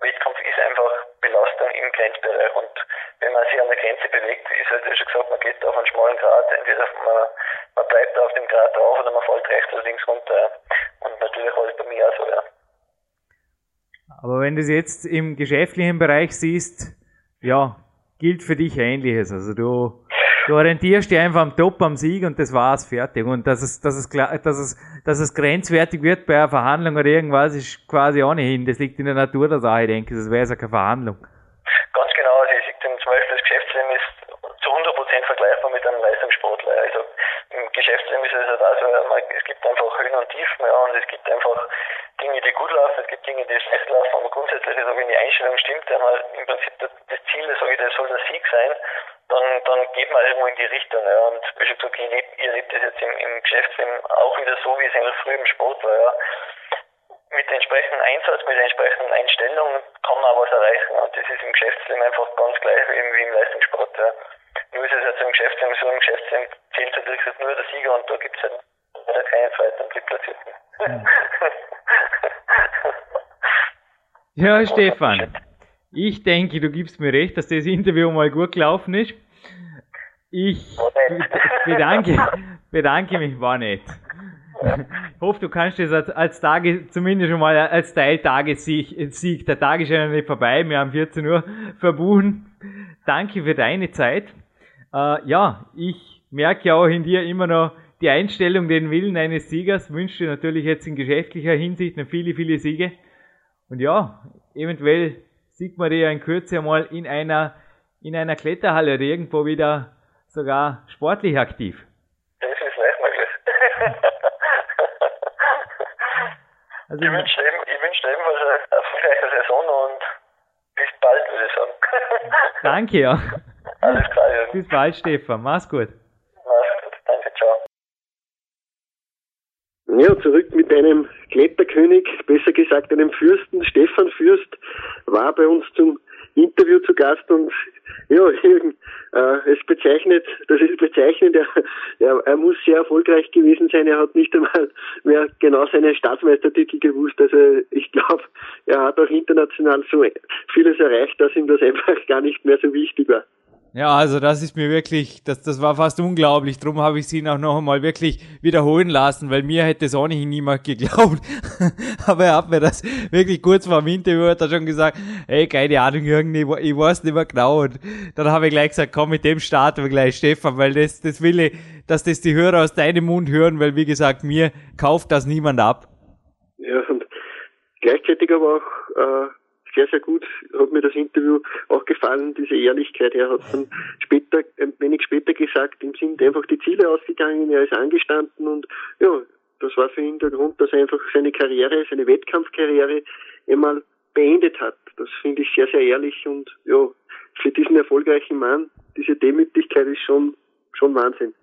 Wettkampf ist einfach Belastung im Grenzbereich und wenn man sich an der Grenze bewegt, ist halt, schon gesagt, man geht auf einen schmalen Grat, entweder man, man bleibt auf dem Grat drauf oder man fällt rechts oder links runter. Und natürlich war das bei mir auch so, ja. Aber wenn du es jetzt im geschäftlichen Bereich siehst, ja, gilt für dich Ähnliches. Also du Du orientierst dich einfach am Top, am Sieg und das war's, fertig. Und dass es, dass es, dass es, dass es grenzwertig wird bei einer Verhandlung oder irgendwas, ist quasi ohnehin. Das liegt in der Natur der Sache, ich denke. Das wäre ja keine Verhandlung. Ganz genau. Also ich sehe zum Beispiel, das Geschäftsleben ist zu 100% vergleichbar mit einem Leistungssportler. Also im Geschäftsleben ist es halt also, es gibt einfach Höhen und Tiefen, ja, und es gibt einfach Dinge, die gut laufen, es gibt Dinge, die schlecht laufen, aber grundsätzlich, also wenn die Einstellung stimmt, dann halt im Prinzip das Ziel, sage ich, das soll der Sieg sein dann, dann geht man irgendwo in die Richtung. Ja. Und wie schon gesagt, ihr lebt, ihr lebt das jetzt im, im Geschäftsleben auch wieder so, wie es eigentlich früher im Sport war. Ja. Mit entsprechendem Einsatz, mit entsprechenden Einstellungen kann man auch was erreichen. Und das ist im Geschäftsleben einfach ganz gleich wie im, wie im Leistungssport. Ja. Nur ist es jetzt im Geschäftsleben so, im Geschäftsleben zählt halt wirklich nur der Sieger und da gibt es halt leider keinen zweiten und drittplatzierten. Ja, Stefan. Ich denke, du gibst mir recht, dass das Interview mal gut gelaufen ist. Ich bedanke, bedanke mich, war nett. Ich hoffe, du kannst das als, als Tage, zumindest schon mal als Teil Tagessieg, der Tag ist ja noch nicht vorbei, wir haben 14 Uhr verbuchen. Danke für deine Zeit. Äh, ja, ich merke ja auch in dir immer noch die Einstellung, den Willen eines Siegers. Wünsche dir natürlich jetzt in geschäftlicher Hinsicht noch viele, viele Siege. Und ja, eventuell sieht man dich ja in Kürze einmal in einer, in einer Kletterhalle oder irgendwo wieder sogar sportlich aktiv. Das ist nicht möglich. also ich wünsche eben, ich wünsche ebenfalls eine erfolgreiche Saison und bis bald, würde ich sagen. Danke, ja. Alles klar, Jürgen. Bis bald, Stefan. Mach's gut. Mach's gut. Danke, ciao. Ja, zurück mit einem Kletterkönig, besser gesagt einem Fürsten. Stefan Fürst war bei uns zum Interview zu Gast und ja, äh, es bezeichnet, das ist bezeichnend, er, er, er muss sehr erfolgreich gewesen sein, er hat nicht einmal mehr genau seine Staatsmeistertitel gewusst, also ich glaube, er hat auch international so vieles erreicht, dass ihm das einfach gar nicht mehr so wichtig war. Ja, also das ist mir wirklich, das, das war fast unglaublich. Drum habe ich sie auch noch einmal wirklich wiederholen lassen, weil mir hätte es ohnehin niemand geglaubt. Aber er hat mir das wirklich kurz vor dem Interview hat er schon gesagt, hey, keine Ahnung, irgendwie, ich weiß nicht mehr genau. Und dann habe ich gleich gesagt, komm, mit dem starten wir gleich, Stefan, weil das, das will ich, dass das die Hörer aus deinem Mund hören, weil wie gesagt, mir kauft das niemand ab. Ja, und gleichzeitig aber auch, äh sehr, sehr gut, hat mir das Interview auch gefallen, diese Ehrlichkeit. Er hat dann später, ein wenig später gesagt, ihm sind einfach die Ziele ausgegangen, er ist angestanden und ja, das war für ihn der Grund, dass er einfach seine Karriere, seine Wettkampfkarriere einmal beendet hat. Das finde ich sehr, sehr ehrlich und ja, für diesen erfolgreichen Mann, diese Demütigkeit ist schon, schon Wahnsinn.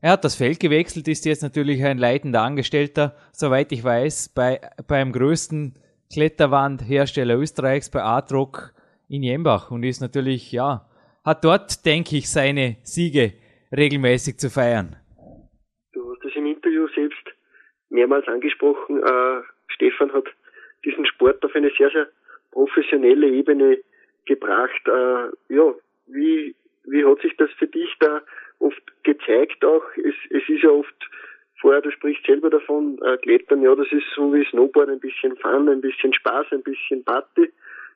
Er hat das Feld gewechselt, ist jetzt natürlich ein leitender Angestellter, soweit ich weiß, bei, beim größten Kletterwandhersteller Österreichs bei Artrock in Jembach und ist natürlich, ja, hat dort, denke ich, seine Siege regelmäßig zu feiern. Du hast das im Interview selbst mehrmals angesprochen. Äh, Stefan hat diesen Sport auf eine sehr, sehr professionelle Ebene gebracht. Äh, ja, wie, wie hat sich das für dich da oft gezeigt auch? Es, es ist ja oft vorher, du sprichst selber davon, äh, Klettern, ja, das ist so wie Snowboard, ein bisschen Fun, ein bisschen Spaß, ein bisschen Party.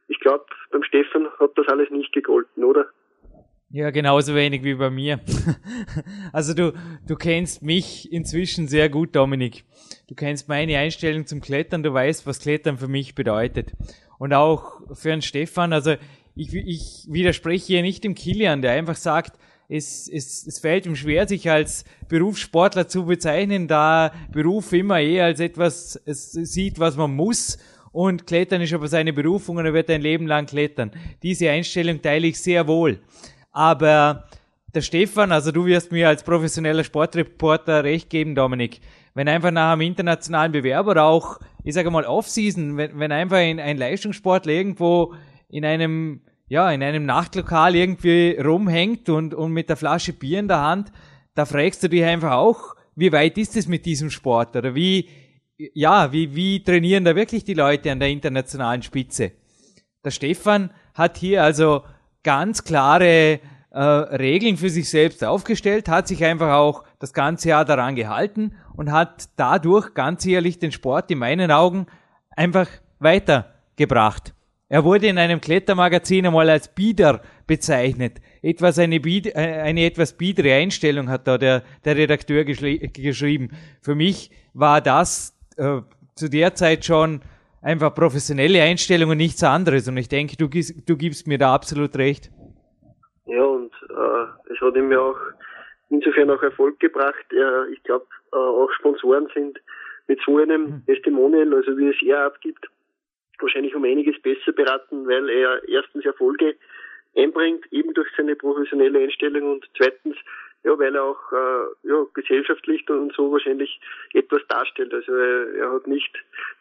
Ich glaube, beim Stefan hat das alles nicht gegolten, oder? Ja, genauso wenig wie bei mir. also du, du kennst mich inzwischen sehr gut, Dominik. Du kennst meine Einstellung zum Klettern, du weißt, was Klettern für mich bedeutet. Und auch für einen Stefan, also ich, ich widerspreche hier nicht dem Kilian, der einfach sagt, es, es, es fällt ihm schwer, sich als Berufssportler zu bezeichnen, da Beruf immer eher als etwas sieht, was man muss. Und Klettern ist aber seine Berufung und er wird ein Leben lang klettern. Diese Einstellung teile ich sehr wohl. Aber der Stefan, also du wirst mir als professioneller Sportreporter recht geben, Dominik. Wenn einfach nach einem internationalen Bewerber auch, ich sage mal Off-Season, wenn, wenn einfach ein, ein Leistungssportler irgendwo in einem ja, in einem Nachtlokal irgendwie rumhängt und, und mit der Flasche Bier in der Hand, da fragst du dich einfach auch, wie weit ist es mit diesem Sport? Oder wie, ja, wie, wie trainieren da wirklich die Leute an der internationalen Spitze? Der Stefan hat hier also ganz klare äh, Regeln für sich selbst aufgestellt, hat sich einfach auch das ganze Jahr daran gehalten und hat dadurch ganz ehrlich den Sport in meinen Augen einfach weitergebracht. Er wurde in einem Klettermagazin einmal als Bieder bezeichnet. Etwas eine, Bied, äh, eine etwas biedere Einstellung hat da der, der Redakteur geschrieben. Für mich war das äh, zu der Zeit schon einfach professionelle Einstellung und nichts anderes. Und ich denke, du, du gibst mir da absolut recht. Ja, und äh, es hat ihm ja auch insofern auch Erfolg gebracht. Er, ich glaube, äh, auch Sponsoren sind mit so einem mhm. Testimonial, also wie es er abgibt, wahrscheinlich um einiges besser beraten, weil er erstens Erfolge einbringt, eben durch seine professionelle Einstellung und zweitens, ja, weil er auch äh, ja, gesellschaftlich und so wahrscheinlich etwas darstellt. Also er, er hat nicht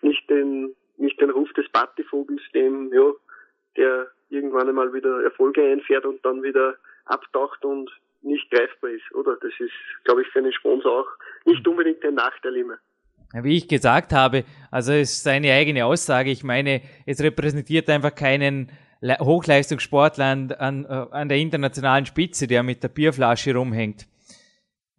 nicht den nicht den Ruf des Partyvogels, dem ja, der irgendwann einmal wieder Erfolge einfährt und dann wieder abtaucht und nicht greifbar ist, oder? Das ist, glaube ich, für einen Sponsor auch nicht unbedingt ein Nachteil immer. Wie ich gesagt habe, also es ist seine eigene Aussage. Ich meine, es repräsentiert einfach keinen Hochleistungssportler an, an, äh, an der internationalen Spitze, der mit der Bierflasche rumhängt.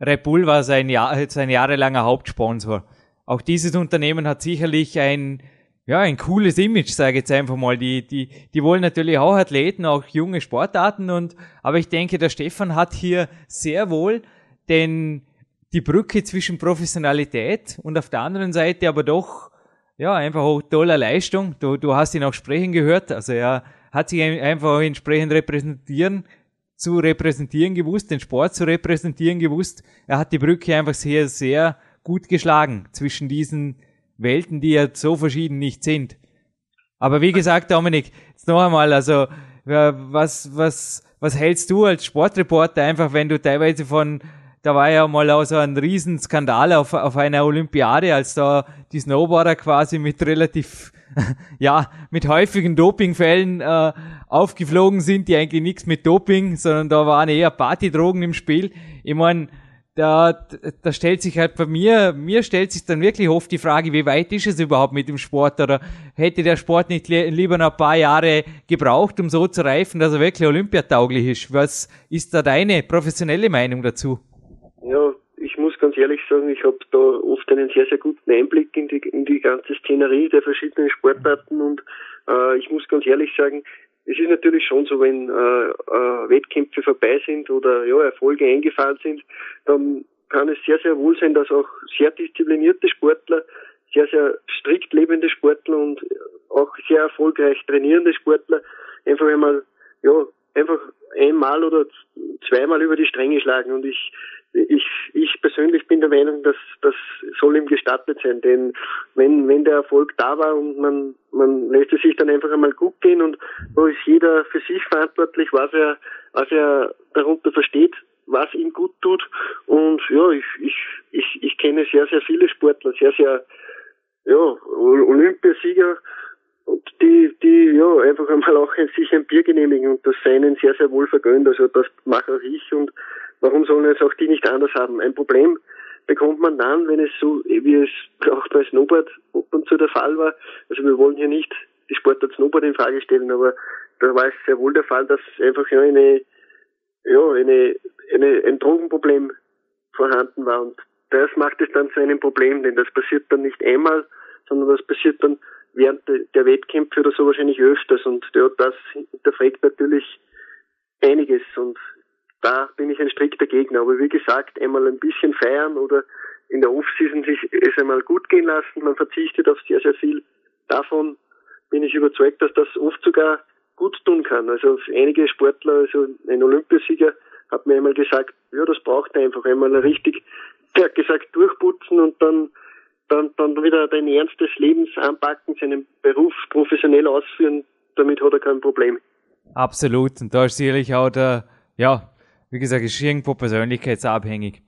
Red Bull war sein, Jahr, sein jahrelanger Hauptsponsor. Auch dieses Unternehmen hat sicherlich ein ja, ein cooles Image, sage ich jetzt einfach mal. Die, die, die wollen natürlich auch Athleten, auch junge Sportarten und, aber ich denke, der Stefan hat hier sehr wohl den, die Brücke zwischen Professionalität und auf der anderen Seite aber doch, ja, einfach auch toller Leistung. Du, du hast ihn auch sprechen gehört, also er hat sich einfach auch entsprechend repräsentieren, zu repräsentieren gewusst, den Sport zu repräsentieren gewusst. Er hat die Brücke einfach sehr, sehr gut geschlagen zwischen diesen Welten, die ja so verschieden nicht sind. Aber wie gesagt, Dominik, jetzt noch einmal, also was, was, was hältst du als Sportreporter einfach, wenn du teilweise von, da war ja mal auch so ein Riesenskandal auf, auf einer Olympiade, als da die Snowboarder quasi mit relativ, ja, mit häufigen Dopingfällen äh, aufgeflogen sind, die eigentlich nichts mit Doping, sondern da waren eher Partydrogen im Spiel. Ich meine, da, da stellt sich halt bei mir, mir stellt sich dann wirklich oft die Frage, wie weit ist es überhaupt mit dem Sport oder hätte der Sport nicht lieber noch ein paar Jahre gebraucht, um so zu reifen, dass er wirklich olympiatauglich ist? Was ist da deine professionelle Meinung dazu? Ja, ich muss ganz ehrlich sagen, ich habe da oft einen sehr, sehr guten Einblick in die, in die ganze Szenerie der verschiedenen Sportarten und äh, ich muss ganz ehrlich sagen, es ist natürlich schon so, wenn äh, äh, Wettkämpfe vorbei sind oder ja, Erfolge eingefahren sind, dann kann es sehr, sehr wohl sein, dass auch sehr disziplinierte Sportler, sehr, sehr strikt lebende Sportler und auch sehr erfolgreich trainierende Sportler einfach einmal, ja, einfach einmal oder zweimal über die Stränge schlagen. Und ich ich, ich persönlich bin der Meinung, dass das soll ihm gestattet sein, denn wenn, wenn der Erfolg da war und man, man lässt es sich dann einfach einmal gut gehen und wo ist jeder für sich verantwortlich, was er, was er darunter versteht, was ihm gut tut und ja, ich, ich, ich, ich kenne sehr, sehr viele Sportler, sehr, sehr, ja, Olympiasieger und die, die ja einfach einmal auch sich ein Bier genehmigen und das sei ihnen sehr, sehr wohl vergönnt. Also das mache auch ich und Warum sollen jetzt auch die nicht anders haben? Ein Problem bekommt man dann, wenn es so, wie es auch bei Snowboard ab und zu der Fall war. Also wir wollen hier nicht die Sportart Snowboard in Frage stellen, aber da war es sehr wohl der Fall, dass einfach eine, ja, eine, eine, ein Drogenproblem vorhanden war. Und das macht es dann zu einem Problem, denn das passiert dann nicht einmal, sondern das passiert dann während der Wettkämpfe oder so wahrscheinlich öfters. Und ja, das hinterfragt natürlich einiges. Und da bin ich ein strikter Gegner. Aber wie gesagt, einmal ein bisschen feiern oder in der Offseason sich es einmal gut gehen lassen. Man verzichtet auf sehr, sehr viel. Davon bin ich überzeugt, dass das oft sogar gut tun kann. Also einige Sportler, also ein Olympiasieger hat mir einmal gesagt, ja, das braucht einfach einmal richtig, der hat gesagt, durchputzen und dann, dann, dann wieder den Ernst des Lebens anpacken, seinen Beruf professionell ausführen, damit hat er kein Problem. Absolut. Und da ist sicherlich auch der, ja, wie gesagt, ist irgendwo persönlichkeitsabhängig.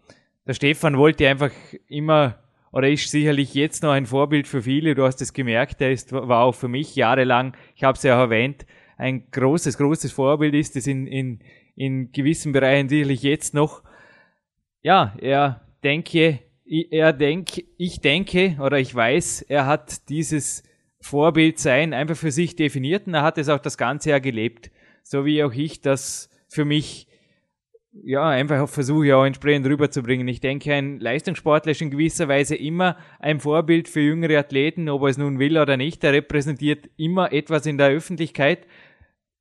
Der Stefan wollte einfach immer oder ist sicherlich jetzt noch ein Vorbild für viele. Du hast es gemerkt, er ist, war auch für mich jahrelang, ich habe es ja erwähnt, ein großes, großes Vorbild ist es in, in, in gewissen Bereichen sicherlich jetzt noch. Ja, er denke, er denke, ich denke oder ich weiß, er hat dieses Vorbild sein einfach für sich definiert und er hat es auch das ganze Jahr gelebt. So wie auch ich das für mich ja, einfach versuche ich auch entsprechend rüberzubringen. Ich denke, ein Leistungssportler ist in gewisser Weise immer ein Vorbild für jüngere Athleten, ob er es nun will oder nicht. Er repräsentiert immer etwas in der Öffentlichkeit.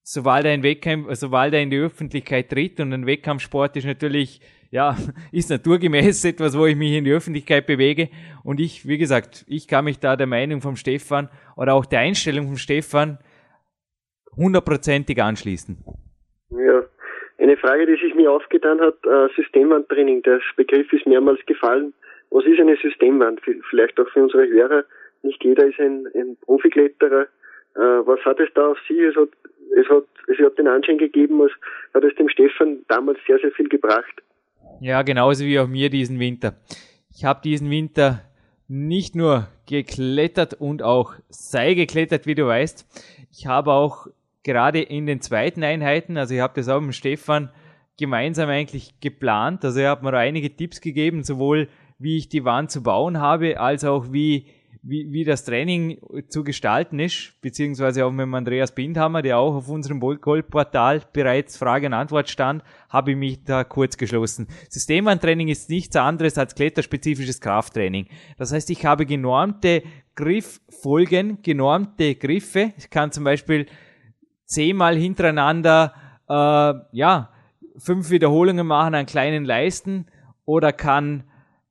Sobald er sobald er in die Öffentlichkeit tritt und ein Wettkampfsport ist natürlich, ja, ist naturgemäß etwas, wo ich mich in die Öffentlichkeit bewege. Und ich, wie gesagt, ich kann mich da der Meinung vom Stefan oder auch der Einstellung vom Stefan hundertprozentig anschließen. Ja, eine Frage, die sich mir aufgetan hat, äh, Systemwandtraining, der Begriff ist mehrmals gefallen. Was ist eine Systemwand? Vielleicht auch für unsere Hörer. Nicht jeder ist ein, ein Profikletterer. Äh, was hat es da auf Sie? Es hat, es hat, es hat den Anschein gegeben, als hat es dem Stefan damals sehr, sehr viel gebracht. Ja, genauso wie auch mir diesen Winter. Ich habe diesen Winter nicht nur geklettert und auch sei geklettert, wie du weißt. Ich habe auch gerade in den zweiten Einheiten, also ich habe das auch mit Stefan gemeinsam eigentlich geplant. Also er hat mir einige Tipps gegeben, sowohl wie ich die Wand zu bauen habe, als auch wie, wie, wie das Training zu gestalten ist, beziehungsweise auch mit dem Andreas Bindhammer, der auch auf unserem Goldportal bereits Frage und Antwort stand, habe ich mich da kurz geschlossen. Systemwandtraining ist nichts anderes als kletterspezifisches Krafttraining. Das heißt, ich habe genormte Grifffolgen, genormte Griffe. Ich kann zum Beispiel zehnmal hintereinander, äh, ja, fünf Wiederholungen machen an kleinen Leisten oder kann,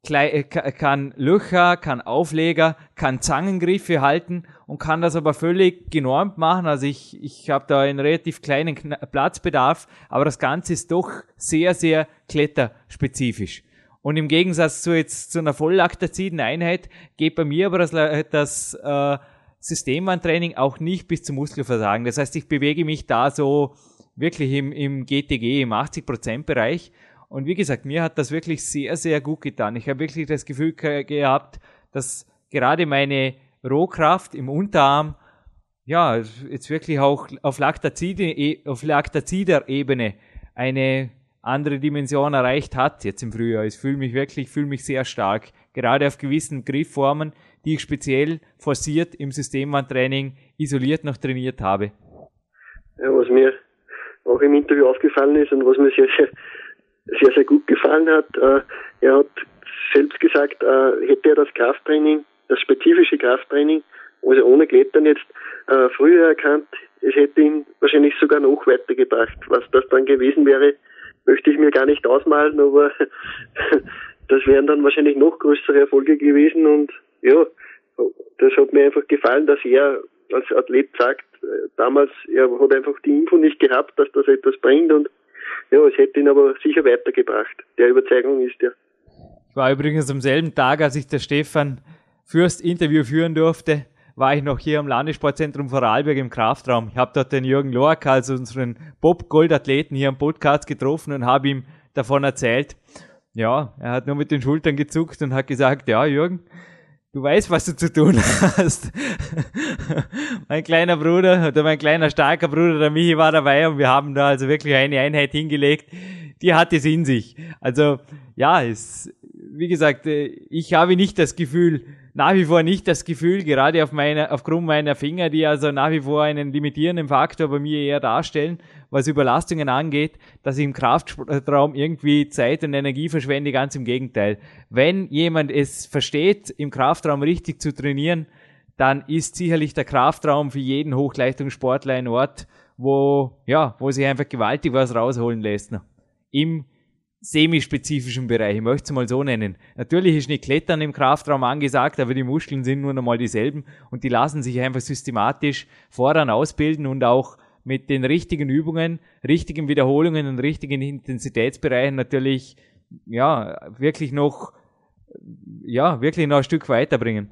äh, kann Löcher, kann Aufleger, kann Zangengriffe halten und kann das aber völlig genormt machen. Also ich, ich habe da einen relativ kleinen Platzbedarf, aber das Ganze ist doch sehr, sehr kletterspezifisch. Und im Gegensatz zu jetzt zu einer volllaktaziden Einheit geht bei mir aber das, das äh, Systemwandtraining auch nicht bis zum Muskelversagen. Das heißt, ich bewege mich da so wirklich im, im GTG, im 80% Bereich. Und wie gesagt, mir hat das wirklich sehr, sehr gut getan. Ich habe wirklich das Gefühl gehabt, dass gerade meine Rohkraft im Unterarm, ja, jetzt wirklich auch auf laktazider Ebene eine andere Dimension erreicht hat jetzt im Frühjahr. Ich fühle mich wirklich, fühle mich sehr stark. Gerade auf gewissen Griffformen, die ich speziell forciert im Systemwandtraining isoliert noch trainiert habe. Ja, was mir auch im Interview aufgefallen ist und was mir sehr, sehr, sehr, sehr gut gefallen hat, äh, er hat selbst gesagt, äh, hätte er das Krafttraining, das spezifische Krafttraining, also ohne Klettern jetzt, äh, früher erkannt, es hätte ihn wahrscheinlich sogar noch weitergebracht. Was das dann gewesen wäre, möchte ich mir gar nicht ausmalen, aber das wären dann wahrscheinlich noch größere Erfolge gewesen und ja, das hat mir einfach gefallen, dass er als Athlet sagt, äh, damals, er hat einfach die Info nicht gehabt, dass das etwas bringt und ja, es hätte ihn aber sicher weitergebracht. Der Überzeugung ist er. Ich war übrigens am selben Tag, als ich das Stefan Fürst Interview führen durfte, war ich noch hier am Landessportzentrum Vorarlberg im Kraftraum. Ich habe dort den Jürgen Loak, also unseren Bob-Goldathleten hier am Podcast getroffen und habe ihm davon erzählt. Ja, er hat nur mit den Schultern gezuckt und hat gesagt, ja, Jürgen, du weißt, was du zu tun hast. mein kleiner Bruder oder mein kleiner starker Bruder, der Michi war dabei und wir haben da also wirklich eine Einheit hingelegt, die hat es in sich. Also, ja, es, wie gesagt, äh, ich habe nicht das Gefühl, nach wie vor nicht das Gefühl, gerade auf meine, aufgrund meiner Finger, die also nach wie vor einen limitierenden Faktor bei mir eher darstellen, was Überlastungen angeht, dass ich im Kraftraum irgendwie Zeit und Energie verschwende, ganz im Gegenteil. Wenn jemand es versteht, im Kraftraum richtig zu trainieren, dann ist sicherlich der Kraftraum für jeden Hochleistungssportler ein Ort, wo, ja, wo sich einfach gewaltig was rausholen lässt. Im semispezifischen Bereich, ich möchte es mal so nennen. Natürlich ist nicht Klettern im Kraftraum angesagt, aber die Muskeln sind nur einmal dieselben und die lassen sich einfach systematisch voran ausbilden und auch mit den richtigen Übungen, richtigen Wiederholungen und richtigen Intensitätsbereichen natürlich, ja, wirklich noch, ja, wirklich noch ein Stück weiterbringen.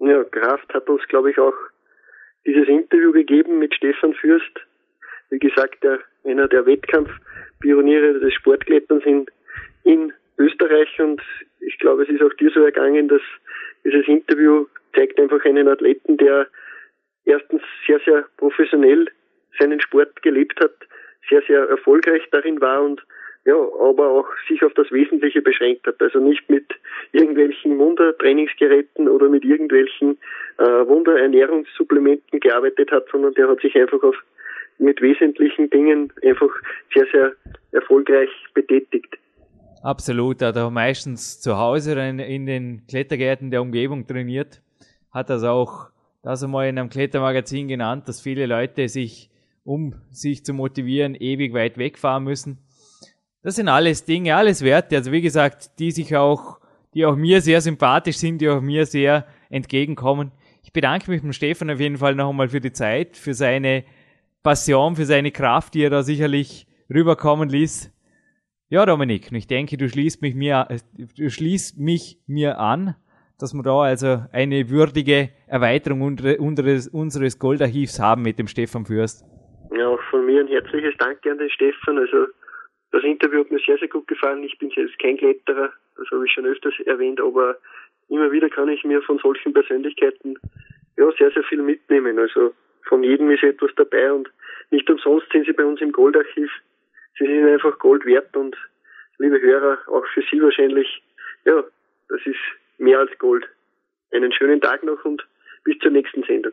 Ja, Kraft hat uns, glaube ich, auch dieses Interview gegeben mit Stefan Fürst. Wie gesagt, der, einer der Wettkampf Pioniere des Sportkletterns in, in Österreich und ich glaube, es ist auch dir so ergangen, dass dieses Interview zeigt einfach einen Athleten, der erstens sehr, sehr professionell seinen Sport gelebt hat, sehr, sehr erfolgreich darin war und ja, aber auch sich auf das Wesentliche beschränkt hat. Also nicht mit irgendwelchen Wundertrainingsgeräten oder mit irgendwelchen äh, Wunderernährungssupplementen gearbeitet hat, sondern der hat sich einfach auf mit wesentlichen Dingen einfach sehr, sehr erfolgreich betätigt. Absolut, er hat meistens zu Hause in, in den Klettergärten der Umgebung trainiert, hat das auch das einmal in einem Klettermagazin genannt, dass viele Leute sich, um sich zu motivieren, ewig weit wegfahren müssen. Das sind alles Dinge, alles Werte, also wie gesagt, die sich auch, die auch mir sehr sympathisch sind, die auch mir sehr entgegenkommen. Ich bedanke mich beim Stefan auf jeden Fall noch einmal für die Zeit, für seine Passion, für seine Kraft, die er da sicherlich rüberkommen ließ. Ja, Dominik, ich denke, du schließt mich mir, du schließt mich mir an, dass wir da also eine würdige Erweiterung unseres, unseres Goldarchivs haben mit dem Stefan Fürst. Ja, auch von mir ein herzliches Danke an den Stefan. Also das Interview hat mir sehr, sehr gut gefallen. Ich bin selbst kein Kletterer, das habe ich schon öfters erwähnt, aber immer wieder kann ich mir von solchen Persönlichkeiten ja sehr, sehr viel mitnehmen. Also von jedem ist etwas dabei und nicht umsonst sind sie bei uns im Goldarchiv. Sie sind einfach Gold wert und liebe Hörer, auch für Sie wahrscheinlich, ja, das ist mehr als Gold. Einen schönen Tag noch und bis zur nächsten Sendung.